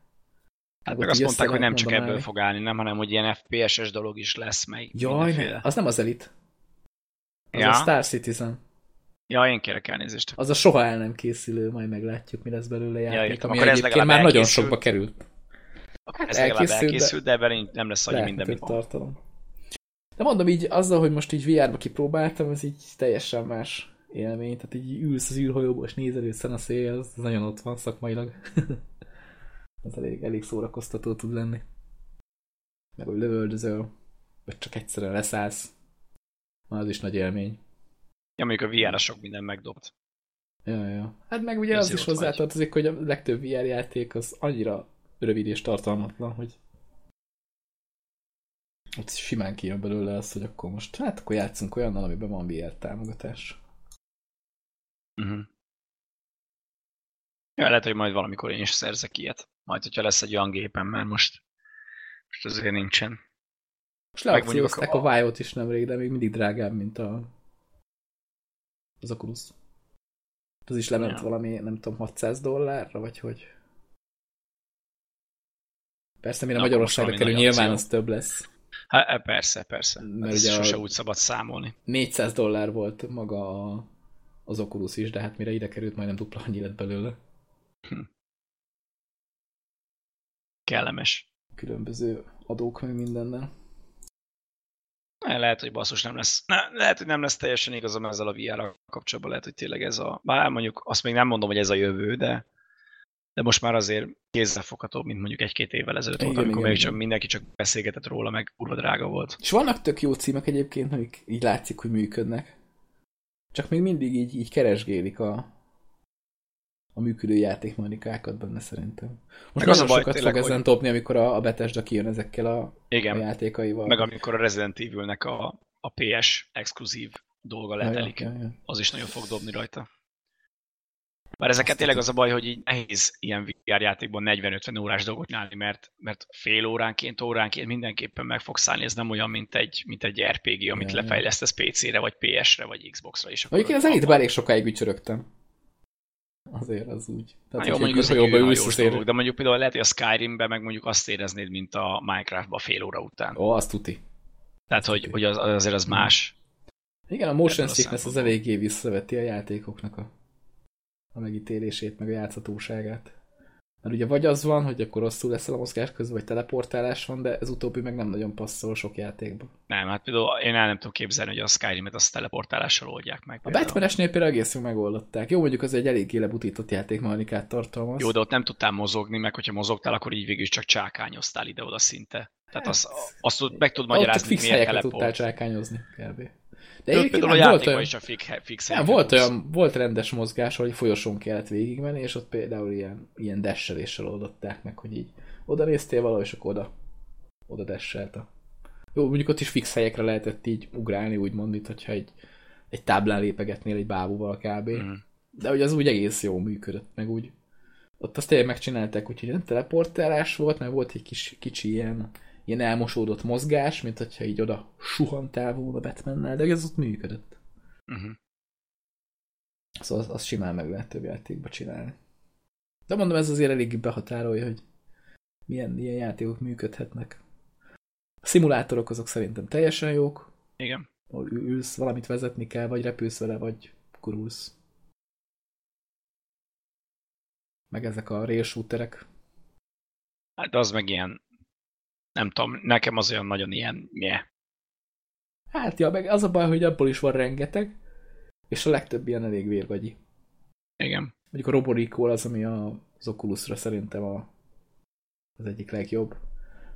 Hát meg azt mondták, hogy nem csak ebből fog állni, nem, hanem hogy ilyen FPS-es dolog is lesz, meg Jaj, ne, az nem az Elite. Az Ja? a Star Citizen. Ja, én kérek elnézést. Az a soha el nem készülő, majd meglátjuk, mi lesz belőle játék, értem. ami Akkor egyébként már nagyon elkészült. sokba került. Hát ez elkészült, legalább de- elkészült, de, ebben nem lesz annyi minden, mint tartalom. De mondom így, azzal, hogy most így VR-ba kipróbáltam, ez így teljesen más élmény. Tehát így ülsz az űrhajóból, és nézel össze a szél, az nagyon ott van szakmailag. [laughs] ez elég, elég szórakoztató tud lenni. Meg hogy lövöldözöl, vagy csak egyszerűen leszállsz. Már az is nagy élmény. Ja, mondjuk a VR-ra sok minden megdobt. Ja, ja. Hát meg ugye Ez az is hozzátartozik, hogy a legtöbb VR játék az annyira rövid és tartalmatlan, hogy ott simán kijön belőle az, hogy akkor most, hát akkor játszunk olyannal, amiben van VR támogatás. Uh-huh. Ja, lehet, hogy majd valamikor én is szerzek ilyet. Majd, hogyha lesz egy olyan gépem, mert most, most azért nincsen. Most leakciózták a- a Vive-ot is nemrég, de még mindig drágább, mint a az Oculus. Az is lement Ja. valami, nem tudom, 600 dollárra, vagy hogy? Persze, mire Na, Magyarországra kerül, nyilván az több lesz. Hát e, persze, persze. Mert ez ugye sose úgy szabad számolni. 400 dollár volt maga a, az Oculus is, de hát mire ide került, majdnem dupla annyi lett belőle. Kellemes. Különböző adók, meg mindennel. Ne, Lehet, hogy basszus nem lesz. Ne, lehet, hogy nem lesz teljesen igazam ezzel a VR-ra kapcsolatban. Lehet, hogy tényleg ez a... Bár mondjuk azt még nem mondom, hogy ez a jövő, de de most már azért kézzelfoghatóbb, mint mondjuk egy-két évvel ezelőtt volt, Igen, amikor igen, még csak igen. mindenki csak beszélgetett róla, meg kurva drága volt. És vannak tök jó címek egyébként, amik így látszik, hogy működnek. Csak még mindig így, így keresgélik a, a működő játékmechanikákat benne szerintem. Most Meg az a baj sokat tényleg, fog ezen hogy- dobni, amikor a, a Bethesda kijön ezekkel a, a Igen, játékaival. meg amikor a Resident Evil-nek a, a PS exkluzív dolga Ja, ja, letelik, ja, ja. az is nagyon fog dobni rajta. Bár ezeket tényleg az a baj, hogy így nehéz ilyen VR játékban 40-50 órás dolgot csinálni, mert, mert fél óránként, óránként mindenképpen meg fogsz szállni, ez nem olyan, mint egy, mint egy RPG, amit ja. lefejlesztesz PC-re, vagy PS-re, vagy Xbox-ra. Mondjuk én az elitben elég sokáig ücsörögtem. Azért az úgy. Tehát, jó, mondjuk az egy ülsz, dolog, de mondjuk például lehet, hogy a Skyrimben meg mondjuk azt éreznéd, mint a Minecraftban fél óra után. Ó, azt tuti. Tehát, hogy, hogy az, azért az más. Igen, a motion sickness az eléggé visszaveti a játékoknak a, a megítélését, meg a játszhatóságát. Mert ugye vagy az van, hogy akkor rosszul leszel a mozgás közben, vagy teleportálás van, de ez utóbbi meg nem nagyon passzol sok játékba. Nem, hát például én el nem tudom képzelni, hogy a Skyrim-et azt teleportálással oldják meg. A. Batmanesnél például egész jól megoldották. Jó, mondjuk az egy eléggé lebutított játékmechanikát tartalmaz. Jó, de ott nem tudtál mozogni, meg hogyha mozogtál, akkor így végül csak csákányoztál ide-oda szinte. Tehát azt, azt tud, meg tud magyarázni, miért helyekre tudtál teleport. csákányozni, kb. De egyébként például a játékban olyan, is a fix, fix nem, volt, olyan, volt rendes mozgás, hogy folyosón kellett végigmenni, és ott például ilyen, ilyen desseléssel oldották meg, hogy így oda néztél valahol, és akkor oda, oda desselt a... Jó, mondjuk ott is fix helyekre lehetett így ugrálni, úgymond, itt, hogyha egy, egy táblán lépegetnél egy bábúval kb. Mhm. De hogy az úgy egész jó működött, meg úgy ott azt tényleg megcsinálták, úgyhogy nem teleportálás volt, mert volt egy kis, kicsi ilyen, ilyen elmosódott mozgás, mint hogyha így oda suhantál volna Batmannel, de ez ott működött. Mhm. Szóval az, az simán meg lehet több játékba csinálni. De mondom, ez azért elég behatárolja, hogy milyen ilyen játékok működhetnek. A szimulátorok azok szerintem teljesen jók, Igen. ahol ülsz, valamit vezetni kell, vagy repülsz vele, vagy kurulsz. Meg ezek a rail shooterek, Hát az meg ilyen, nem tudom, nekem az olyan nagyon ilyen, nye. Hát ja, meg az a baj, hogy abból is van rengeteg, és a legtöbb ilyen elég vérvagyi. Igen. Mondjuk a Roboricol az, ami a, az Oculusra szerintem a, az egyik legjobb.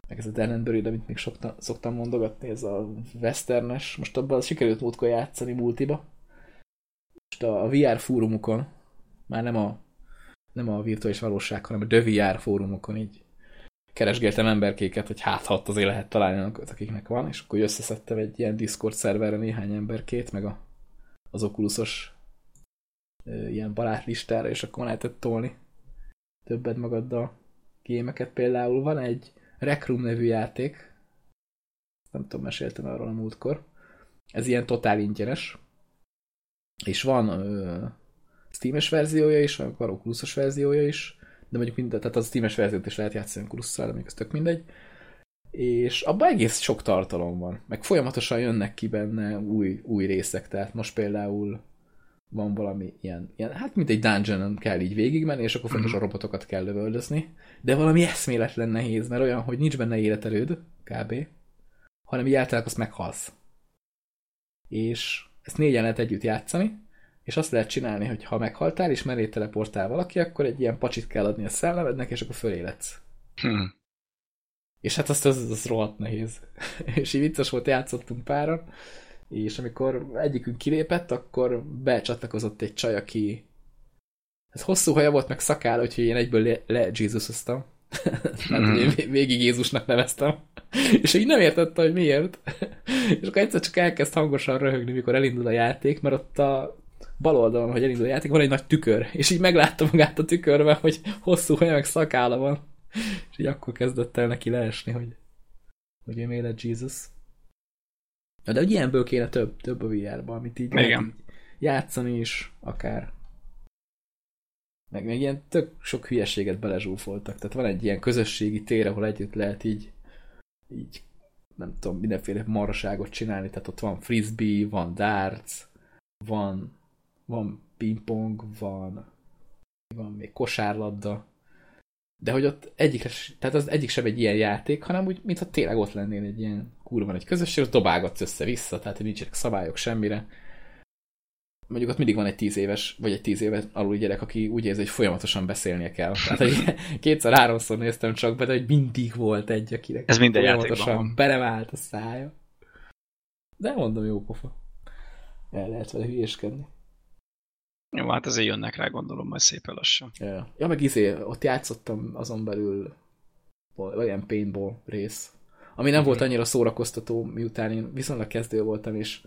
Meg ez a Dan Buried, amit még sokta, szoktam mondogatni, ez a westernes. Most abban sikerült múltkor játszani multiba. Most a, a VR fórumokon, már nem a, nem a virtuális valóság, hanem a The VR fórumokon így keresgéltem emberkéket, hogy hát ha azért lehet találni akiknek van, és akkor összeszedtem egy ilyen Discord szerverre néhány emberkét, meg a, az Oculusos ilyen barátlistára, és akkor lehetett tolni többet magaddal gémeket. Például van egy Rec Room nevű játék, nem tudom, meséltem arról a múltkor. Ez ilyen totál ingyenes, és van ö, Steam-es verziója is, van Oculusos verziója is, de mondjuk minden, tehát az Steam-es verziót is lehet játszani Oculusszal, de még ez tök mindegy. És abban egész sok tartalom van, meg folyamatosan jönnek ki benne új, új részek, tehát most például van valami ilyen, ilyen hát mint egy dungeon kell így végigmenni, és akkor fontos a mhm. robotokat kell lövöldözni, de valami eszméletlen nehéz, mert olyan, hogy nincs benne életerőd, kb., hanem így eltelek, azt meghalsz. És ezt négyen lehet együtt játszani, és azt lehet csinálni, hogy ha meghaltál, és mellé teleportál valaki, akkor egy ilyen pacsit kell adni a szellemednek, és akkor föléledsz. Hmm. És hát azt az, az rohadt nehéz. [laughs] és így vicces volt, játszottunk páran, és amikor egyikünk kilépett, akkor becsatlakozott egy csaj, aki ez hosszú haja volt, meg szakáll, úgyhogy én egyből le, le Jézusoztam. mm. [laughs] én végig Jézusnak neveztem. [laughs] és így nem értette, hogy miért. és akkor egyszer csak elkezd hangosan röhögni, mikor elindul a játék, mert ott a bal oldalon, hogy elindul a játék, van egy nagy tükör, és így meglátta magát a tükörbe, hogy hosszú haja meg szakála van. És így akkor kezdett el neki leesni, hogy, hogy ő mélet Jesus. Ja, de hogy ilyenből kéne több, több a VR-ba, amit így, így játszani is, akár. Meg még ilyen tök sok hülyeséget belezsúfoltak. Tehát van egy ilyen közösségi tér, ahol együtt lehet így, így nem tudom, mindenféle marsaságot csinálni. Tehát ott van frisbee, van darts, van, van pingpong, van, van még kosárlabda. De hogy ott egyik, tehát az egyik sem egy ilyen játék, hanem úgy, mintha tényleg ott lennél egy ilyen kurva egy közösség, ott dobálgatsz össze-vissza, tehát nincsenek szabályok semmire. Mondjuk ott mindig van egy tíz éves, vagy egy tíz éves alul gyerek, aki úgy érzi, hogy folyamatosan beszélnie kell. Tehát, hogy [laughs] kétszer-háromszor néztem csak be, de hogy mindig volt egy, akinek Ez minden folyamatosan belevált a szája. De mondom, jó pofa. El lehet vele hülyéskedni. Jó, hát azért jönnek rá, gondolom, majd szépen lassan. Ja, ja meg izé, ott játszottam azon belül olyan paintball rész, ami nem mm-hmm. volt annyira szórakoztató, miután én viszonylag kezdő voltam, és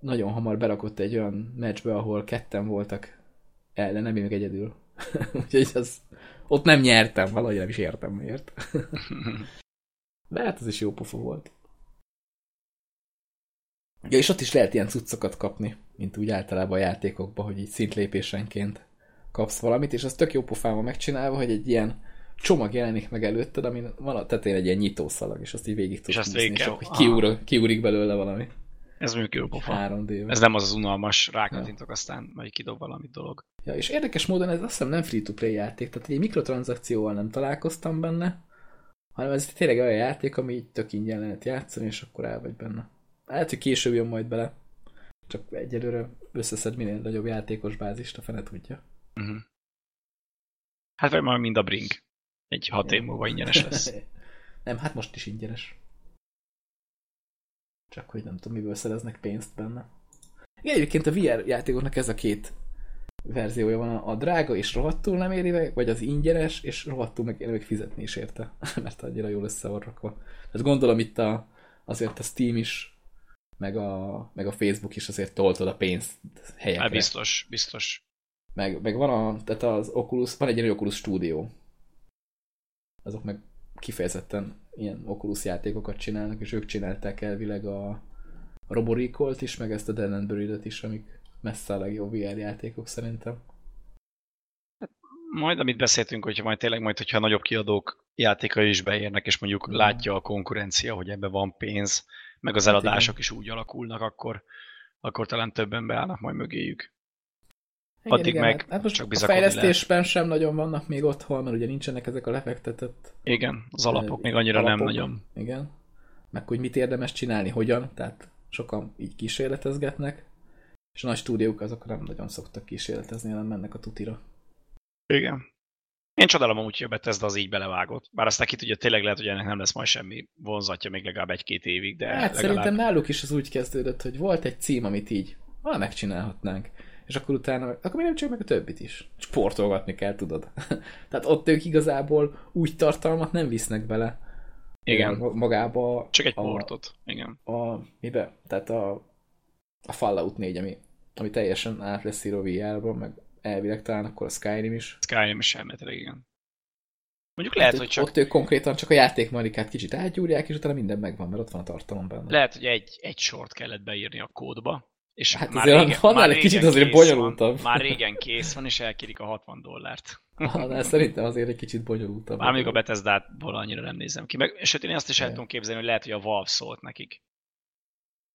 nagyon hamar berakott egy olyan meccsbe, ahol ketten voltak ellenem, én meg egyedül. [laughs] Úgyhogy az, ott nem nyertem, valahogy nem is értem miért. [laughs] De hát az is jó pofa volt. Ja, és ott is lehet ilyen cuccokat kapni, mint úgy általában a játékokban, hogy így szintlépésenként kapsz valamit, és az tök jó pofában megcsinálva, hogy egy ilyen csomag jelenik meg előtted, ami van a tetején egy ilyen nyitószalag, és azt így végig tudsz és nézni, csak hogy kiúr, kiúrik belőle valami. Ez mondjuk jó pofa. 3 d Ez nem az az unalmas, rákattintok, ja. aztán majd kidob valamit dolog. Ja, és érdekes módon ez azt hiszem nem free-to-play játék, tehát egy mikrotranszakcióval nem találkoztam benne, hanem ez tényleg olyan játék, ami így tök ingyen lehet játszani, és akkor el vagy benne. Lehet, hogy később jön majd bele. Csak egyelőre összeszed minél nagyobb játékos bázist, a fene tudja. Uh-huh. Hát vagy majd mind a Brink. Egy hat év múlva ingyenes lesz. [laughs] nem, hát most is ingyenes. Csak hogy nem tudom, miből szereznek pénzt benne. Igen, egyébként a VR játékoknak ez a két verziója van, a drága és rohadtul nem éri meg, vagy az ingyenes, és rohadtul meg, meg fizetni is érte, [laughs] mert annyira jól össze van rakva. Tehát gondolom itt a, azért a Steam is, meg a, meg a Facebook is azért toltod a pénzt helyekre. Hát biztos, biztos. Meg, meg van a, tehát az Oculus, van egy ilyen Oculus stúdió. Azok meg kifejezetten ilyen Oculus játékokat csinálnak, és ők csinálták elvileg a, a Roboricol-t is, meg ezt a Dead Buried-et is, amik messze a legjobb VR játékok szerintem. Majd, amit beszéltünk, hogyha majd tényleg majd, hogyha nagyobb kiadók játékai is beérnek, és mondjuk mm. látja a konkurencia, hogy ebben van pénz, meg az hát eladások is úgy alakulnak, akkor, akkor talán többen beállnak majd mögéjük. Igen, Addig igen, meg hát, hát most csak a fejlesztésben sem nagyon vannak még otthon, mert ugye nincsenek ezek a lefektetett Igen, az alapok még annyira nem alapok. nagyon. Igen. Meg hogy mit érdemes csinálni, hogyan, tehát sokan így kísérletezgetnek, és a nagy stúdiók azok nem nagyon szoktak kísérletezni, hanem mennek a tutira. Igen. Én csodálom amúgy, hogy a Bethesda az így belevágott. Bár aztán ki tudja, tényleg lehet, hogy ennek nem lesz majd semmi vonzatja még legalább egy-két évig, de Hát legalább... szerintem náluk is az úgy kezdődött, hogy volt egy cím, amit így, vala megcsinálhatnánk. És akkor utána, akkor mi nem csak meg a többit is. Sportolgatni kell, tudod. [laughs] Tehát ott ők igazából úgy tartalmat nem visznek bele. Igen. Ma- Magába Csak egy a, portot. Igen. a, mibe? Tehát a, a Fallout 4, ami, ami teljesen át lesz írva VR-ba, meg elvileg talán akkor a Skyrim is. Skyrim is elméletileg, igen. Mondjuk lehet, Hát, hogy csak Ott ők konkrétan csak a játékmechanikát kicsit átgyúrják, és utána minden megvan, mert ott van a tartalom benne. lehet, hogy egy, egy sort kellett beírni a kódba, és Hát már azért régen, annál már egy kicsit azért bonyolultabb. Van, már régen kész van, és elkérik a 60 dollárt. [laughs] Ah, de szerintem azért egy kicsit bonyolultabb. Már még a Bethesda-ból annyira nem nézem ki. Meg, sőt, én azt is el tudom képzelni, hogy lehet, hogy a Valve szólt nekik.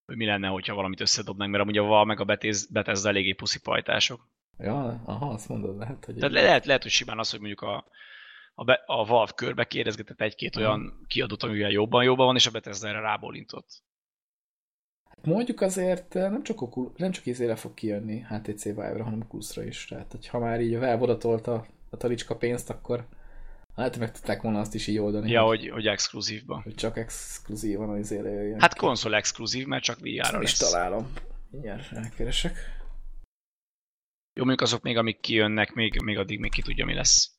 Hogy mi lenne, hogyha valamit összedobnánk, mert amúgy a Valve meg a Bethesda, eléggé puszi pajtások. Ja, aha, azt mondod, lehet, hogy... Tehát le- lehet, lehet, hogy simán az, hogy mondjuk a, a, be, a Valve körbe kérdezgetett egy-két Aha. olyan kiadót, amivel jobban jobban van, és a Bethesda erre rábólintott. Mondjuk azért eh, nem csak, Ocul- nem csak izére fog kijönni HTC Vive-ra, hanem Oculusra is. Tehát, hogy ha már így a Valve odatolta a talicska pénzt, akkor hát meg tudták volna azt is így oldani, Ja, hogy, hogy, exkluzívba. hogy csak exkluzívan az izére jöjjön. Hát konzol exkluzív, mert csak VR-ra Nem is lesz. találom. Mindjárt elkeresek. Jó, mondjuk azok még, amik kijönnek, még, még addig még ki tudja, mi lesz.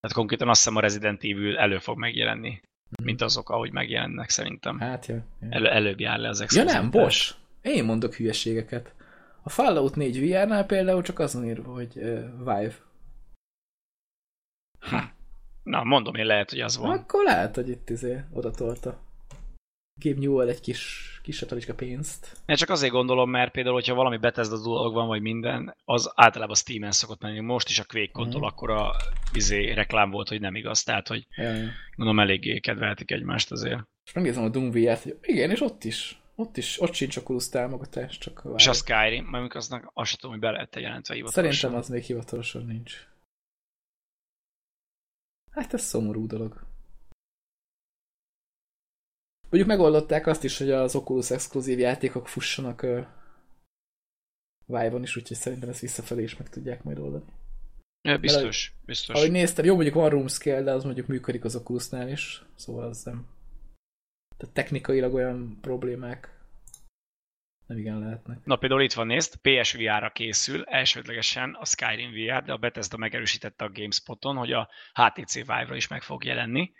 Tehát konkrétan azt hiszem a Resident Evil elő fog megjelenni, mint azok, ahogy megjelennek szerintem. Hát, ja. ja. Elő, előbb jár le az Ja nem, bocs! Én mondok hülyeségeket. A Fallout 4 VR-nál például csak azon írva, hogy uh, Vive. Na, mondom én, lehet, hogy az van. Akkor lehet, hogy itt izé oda tolta. Gabe Newell egy kis, kis satalicska pénzt. Én csak azért gondolom, mert például, hogyha valami Bethesda dolog van, vagy minden, az általában Steam-en szokott menni. Most is a Quake kontól Mhm. akkor a izé, reklám volt, hogy nem igaz. Tehát, hogy ja. gondolom eléggé kedveltik egymást azért. És megnézem a Doom VR-t, hogy igen, és ott is. Ott is, ott sincs Oculus támogatás, csak a És a Skyrim, majd amikor aznak azt sem tudom, hogy be lehet jelentve hivatalosan. Szerintem az még hivatalosan nincs. Hát ez szomorú dolog. Mondjuk megoldották azt is, hogy az Oculus exkluzív játékok fussanak uh, Vive-on is, úgyhogy szerintem ezt visszafelé is meg tudják majd oldani. Ja, biztos, biztos. Ahogy néztem, jó mondjuk van room scale, de az mondjuk működik az Oculusnál is, szóval az nem. Tehát technikailag olyan problémák nem igen lehetnek. Na például itt van, nézd, PSVR-ra készül, elsődlegesen a Skyrim VR, de a Bethesda megerősítette a GameSpoton, hogy a HTC Vive-ra is meg fog jelenni.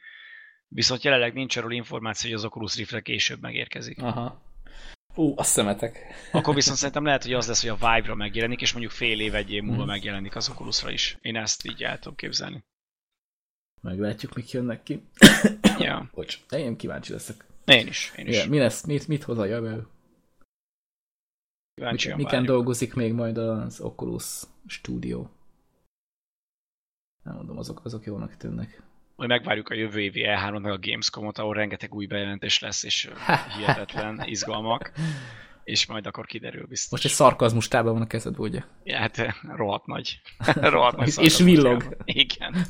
Viszont jelenleg nincs arról információ, hogy az Oculus Rift-re később megérkezik. Aha. Ú, a szemetek. Akkor viszont [laughs] szerintem lehet, hogy az lesz, hogy a Vive-ra megjelenik, és mondjuk fél év, egy év múlva Mhm. megjelenik az Oculusra is. Én ezt így el tudom képzelni. Meglátjuk, mik jönnek ki. [coughs] Ja, Bocs, de én kíváncsi leszek. én is, én is. Igen, mi lesz, mit, mit hoz a jövő? Kíváncsian Miken várjuk. dolgozik még majd az Oculus Studio? Nem mondom, azok, azok jónak tűnnek. Hogy megvárjuk a jövő évi E3-ot, meg a Gamescom-ot, ahol rengeteg új bejelentés lesz, és [laughs] hihetetlen izgalmak. És majd akkor kiderül biztos. Most egy szarkazmus tábla van a kezedben, ugye? Ja, hát rohadt nagy. [laughs] [laughs] rohadt nagy És villog. Igen.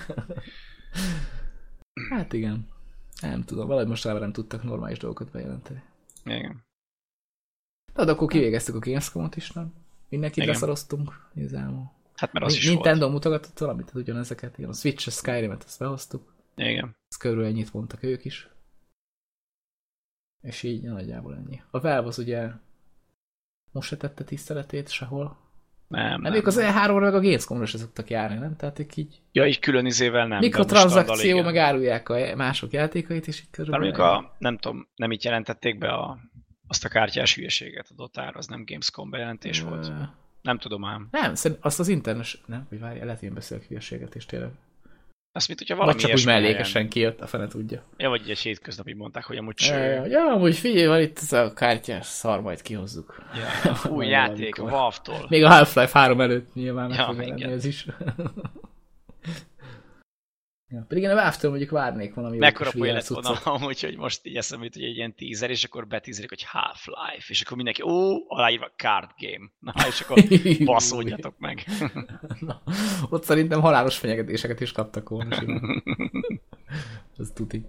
Hát igen. Nem tudom, valahogy most nem tudtak normális dolgokat bejelenteni. Igen. Na, de akkor kivégeztük a Gamescom-ot is, nem? Mindenkit leszaroztunk, igazából. Hát mert az is Nintendo mutogatott valamit, ugyanezeket. Igen, a Switch, a Skyrim-et, ezt behoztuk. Igen. Ez körül ennyit mondtak ők is. És így nagyjából ennyi. A Valve az ugye most se tette tiszteletét sehol. Nem, Nem, ők az E3-ra meg a Gamescom-ra se szoktak járni, nem? Tehát ők így Ja, így külön izével nem. mikrotranszakció, meg árulják a mások játékait, és így körülbelül... mondjuk a, nem tudom, nem itt jelentették be a, azt a kártyás hülyeséget a Dotár, az nem Gamescom bejelentés volt. Nem tudom ám. Nem, azt az internes... Nem, hogy várj, lehet én beszélek hülyeséget is tényleg. Azt mint, hogyha Vagy valami csak úgy mellékesen helyen- kijött, a fene tudja. Ja, vagy egy hétköznapi mondták, hogy amúgy cső. ja, ja, amúgy figyelj, van itt ez a kártyás szar, majd kihozzuk. Ja, [laughs] új játék. Valve-tól. Még a Half-Life 3 előtt nyilván meg Ja, igen. ez is. [laughs] Ja, pedig én a valve mondjuk várnék valami Mekkora poén lett volna amúgy, hogy most így eszembe jut, hogy egy ilyen teaser, és akkor betízerik, hogy Half-Life, és akkor mindenki, ó, aláírva card game. Na, és akkor [laughs] baszódjatok meg. [laughs] Na, ott szerintem halálos fenyegetéseket is kaptak volna. [laughs] Ez tuti.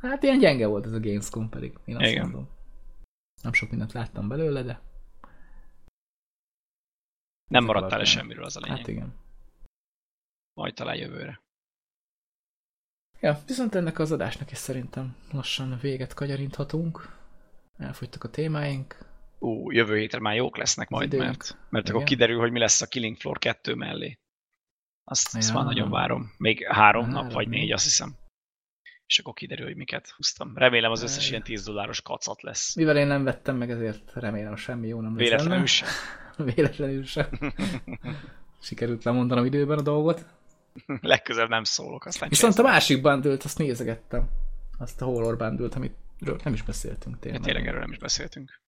Hát ilyen gyenge volt ez a Gamescom pedig, én azt Igen. mondom. Nem sok mindent láttam belőle, de... Nem maradt el semmiről az a lényeg. Hát igen. Majd talán jövőre. Ja, viszont ennek az adásnak is szerintem lassan véget kagyarinthatunk. Elfogytak a témáink. Ú, jövő hétre már jók lesznek majd, Időnk. mert, mert akkor kiderül, hogy mi lesz a Killing Floor 2 mellé. Azt, ja. azt már nagyon várom. Még három, három nap, vagy négy, azt hiszem. És akkor kiderül, hogy miket húztam. Remélem az összes ilyen 10 dolláros kacat lesz. Mivel én nem vettem meg, ezért remélem semmi jó nem lesz Véletlenül sem. [laughs] Véletlenül sem. [laughs] Sikerült lemondanom időben a dolgot. [laughs] Legközelebb nem szólok. Aztán Viszont a másik bandült, azt nézegettem. Azt a horror bandült, amit nem is beszéltünk tényleg. Ja, tényleg erről nem is beszéltünk.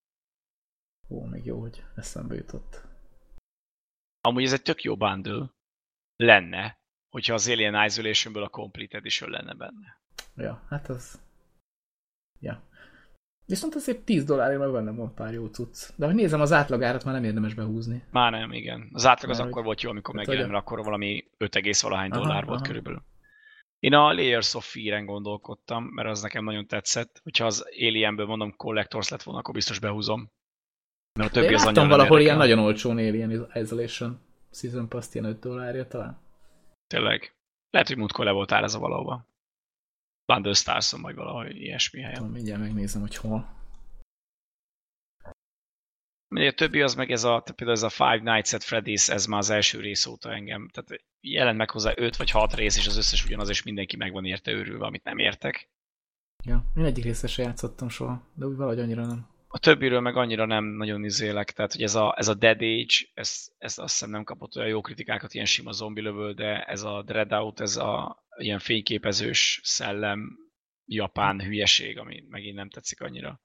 Ó, még jó, hogy eszembe jutott. Amúgy ez egy tök jó bundle lenne, hogyha az Alien Isolationből a Complete Edition lenne benne. Ja, hát az... Ja. Viszont azért 10 dollárért meg benne van pár jó cucc. De hogy nézem, az átlagárat már nem érdemes behúzni. Már nem, igen. Az átlag az akkor volt jó, amikor hát, megjelent, mert akkor valami 5, valahány aha, dollár volt aha. körülbelül. Én a Layers of Fear-en gondolkodtam, mert az nekem nagyon tetszett. Hogyha az Alienből mondom Collectors lett volna, akkor biztos behúzom. Mert a többi Én az láttam valahol ilyen nagyon olcsón Alien Isolation Season Pass ilyen 5 dollárja talán. Tényleg. Lehet, hogy múltkor le voltál ez a valahova. Bundle Starson, vagy valahogy ilyesmi helyen. Tudom, mindjárt megnézem, hogy hol. A többi az meg ez a, például ez a Five Nights at Freddy's, ez már az első rész óta engem. Tehát jelent meg hozzá öt vagy hat rész, és az összes ugyanaz, és mindenki meg van érte őrülve, amit nem értek. Ja, én egyik részre se játszottam soha, de úgy valahogy annyira nem. A többiről meg annyira nem nagyon izélek, tehát hogy ez a, ez a Dead Age, ez, ez azt hiszem nem kapott olyan jó kritikákat, ilyen sima zombi lövöl, de ez a Dreadout, ez a ilyen fényképezős szellem, japán hülyeség, ami megint nem tetszik annyira.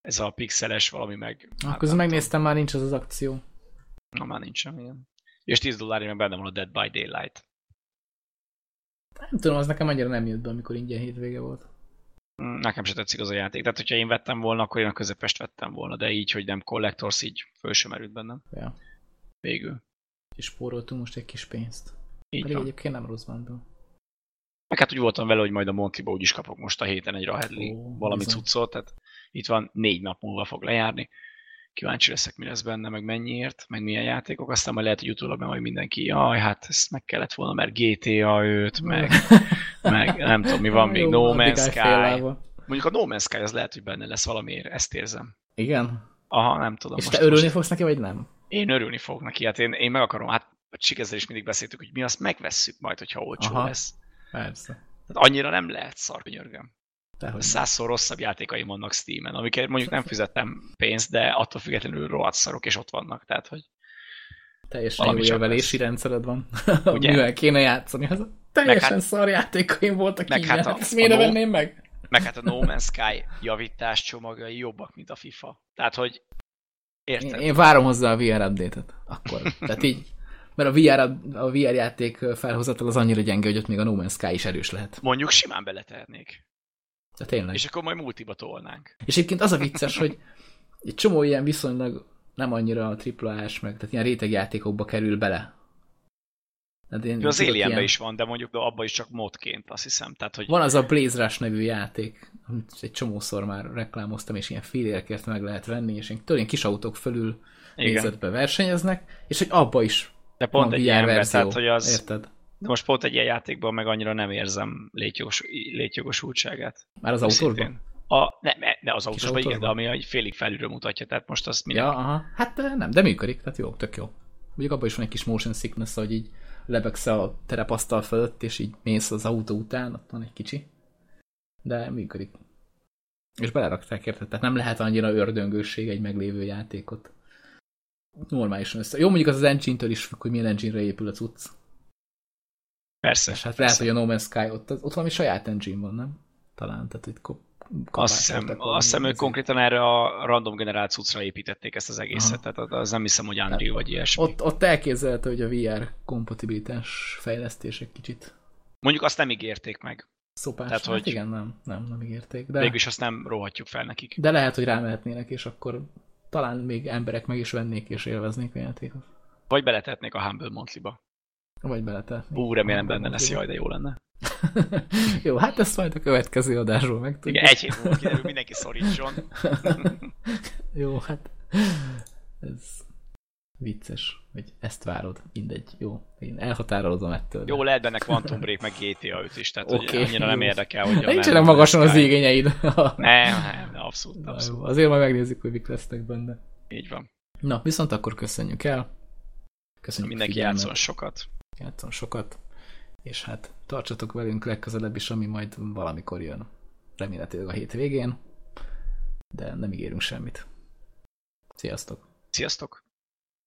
Ez a pixeles valami meg... Akkor hát, megnéztem, már nincs az az akció. Na, már nincs igen. És 10 dollárért meg benne van a Dead by Daylight. Nem tudom, az nekem annyira nem jött be, amikor ingyen hétvége volt. Mm, nekem se tetszik az a játék. Tehát, hogyha én vettem volna, akkor én a közepest vettem volna, de így, hogy nem Collectors, így föl sem merült bennem. Ja. Végül. És spóroltunk most egy kis pénzt. Így Pedig van. egyébként nem rossz bandó. Meg hát úgy voltam vele, hogy majd a Montiba úgy is kapok most a héten egy Rahedli oh, valami bizony. cuccot, tehát itt van négy nap múlva fog lejárni. Kíváncsi leszek, mi lesz benne, meg mennyiért, meg milyen játékok, aztán majd lehet, hogy utólag majd mindenki, jaj, hát ezt meg kellett volna, mert GTA 5, meg, [laughs] meg nem tudom, mi van még, Jó, No Man's Sky. Mondjuk a No Man's Sky az lehet, hogy benne lesz valamiért, ezt érzem. Igen? Aha, nem tudom. És most, te örülni most... fogsz neki, vagy nem? Én örülni fogok neki, hát én, én meg akarom, hát a is mindig beszéltük, hogy mi azt megvesszük majd, hogyha olcsó Aha. lesz. Persze. Tehát annyira nem lehet szar, könyörgöm. Százszor rosszabb játékaim vannak Steam-en, amiket mondjuk nem fizettem pénzt, de attól függetlenül rohadt szarok, és ott vannak, tehát hogy Teljesen jó jövelési rendszered van, [laughs] Ugye? mivel kéne játszani. Az teljesen hát, szar játékaim voltak meg hát a, Ezt miért no, venném meg? Meg hát a No [laughs] Man's Sky javítás csomagai jobbak, mint a FIFA. Tehát, hogy érted? Én, én várom hozzá a VR update-et. Akkor. Tehát így mert a VR, a VR játék felhozatal az annyira gyenge, hogy ott még a No Man's Sky is erős lehet. Mondjuk simán beletehetnék. De tényleg. És akkor majd multiba tolnánk. És egyébként az a vicces, hogy egy csomó ilyen viszonylag nem annyira a AAA-s, meg tehát ilyen rétegjátékokba kerül bele. Tehát én az Alienben ilyen... is van, de mondjuk abban is csak modként, azt hiszem. Tehát, hogy... Van az a Blaze Rush nevű játék, amit egy csomószor már reklámoztam, és ilyen félérekért meg lehet venni, és én tőlén kis autók fölül nézetbe versenyeznek, és hogy abba is de pont egy ilyen tehát hogy az... Érted? De most pont egy ilyen játékban meg annyira nem érzem létjogos, létjogosultságát. Már az autóban? A, ne, ne, az autóban igen, de ami egy félig felülről mutatja, tehát most azt mindenki... Ja, aha. Hát nem, de működik, tehát jó, tök jó. Mondjuk abban is van egy kis motion sickness, hogy így lebegsz a terepasztal fölött, és így mész az autó után, ott van egy kicsi. De működik. És belerakták érted, tehát nem lehet annyira ördöngőség egy meglévő játékot normálisan össze. Jó, mondjuk az az engine-től is függ, hogy milyen engine-re épül a cucc. Persze. És hát persze. lehet, hogy a No Man's Sky ott, ott valami saját engine van, nem? Talán, tehát itt Azt hiszem, azt hiszem ők konkrétan erre a random generált cuccra építették ezt az egészet, Aha. tehát az nem hiszem, hogy Unreal vagy ilyesmi. Ott, ott elképzelhető, hogy a VR kompatibilitás fejlesztések kicsit. Mondjuk azt nem ígérték meg. Szopás. Tehát, hát hogy igen, nem, nem, nem ígérték. De... Végülis azt nem róhatjuk fel nekik. De lehet, hogy rámehetnének, és akkor talán még emberek meg is vennék és élveznék a játékot. Vagy beletetnék a Humble Monthly-ba. Vagy beletetnék. Ú, remélem benne lesz, jaj, de jó lenne. [laughs] jó, hát ezt majd a következő adásról meg tudjuk. Igen, egy hét múlva kiderül, mindenki szorítson. [laughs] jó, hát ez vicces, hogy ezt várod, mindegy, jó. Én elhatárolodom ettől. De... Jó, lehet benne Quantum Break, meg GTA 5 is, tehát okay, hogy annyira jó. nem érdekel, hogy... [laughs] Nincsenek magasan az igényeid. [laughs] nem, nem, abszolút, abszolút. Jó, azért majd megnézzük, hogy mik lesznek benne. Így van. Na, viszont akkor köszönjük el. Köszönjük Mindenki játszon sokat. Játszon sokat. És hát tartsatok velünk legközelebb is, ami majd valamikor jön. Remélhetőleg a hétvégén. De nem ígérünk semmit. Sziasztok! Sziasztok!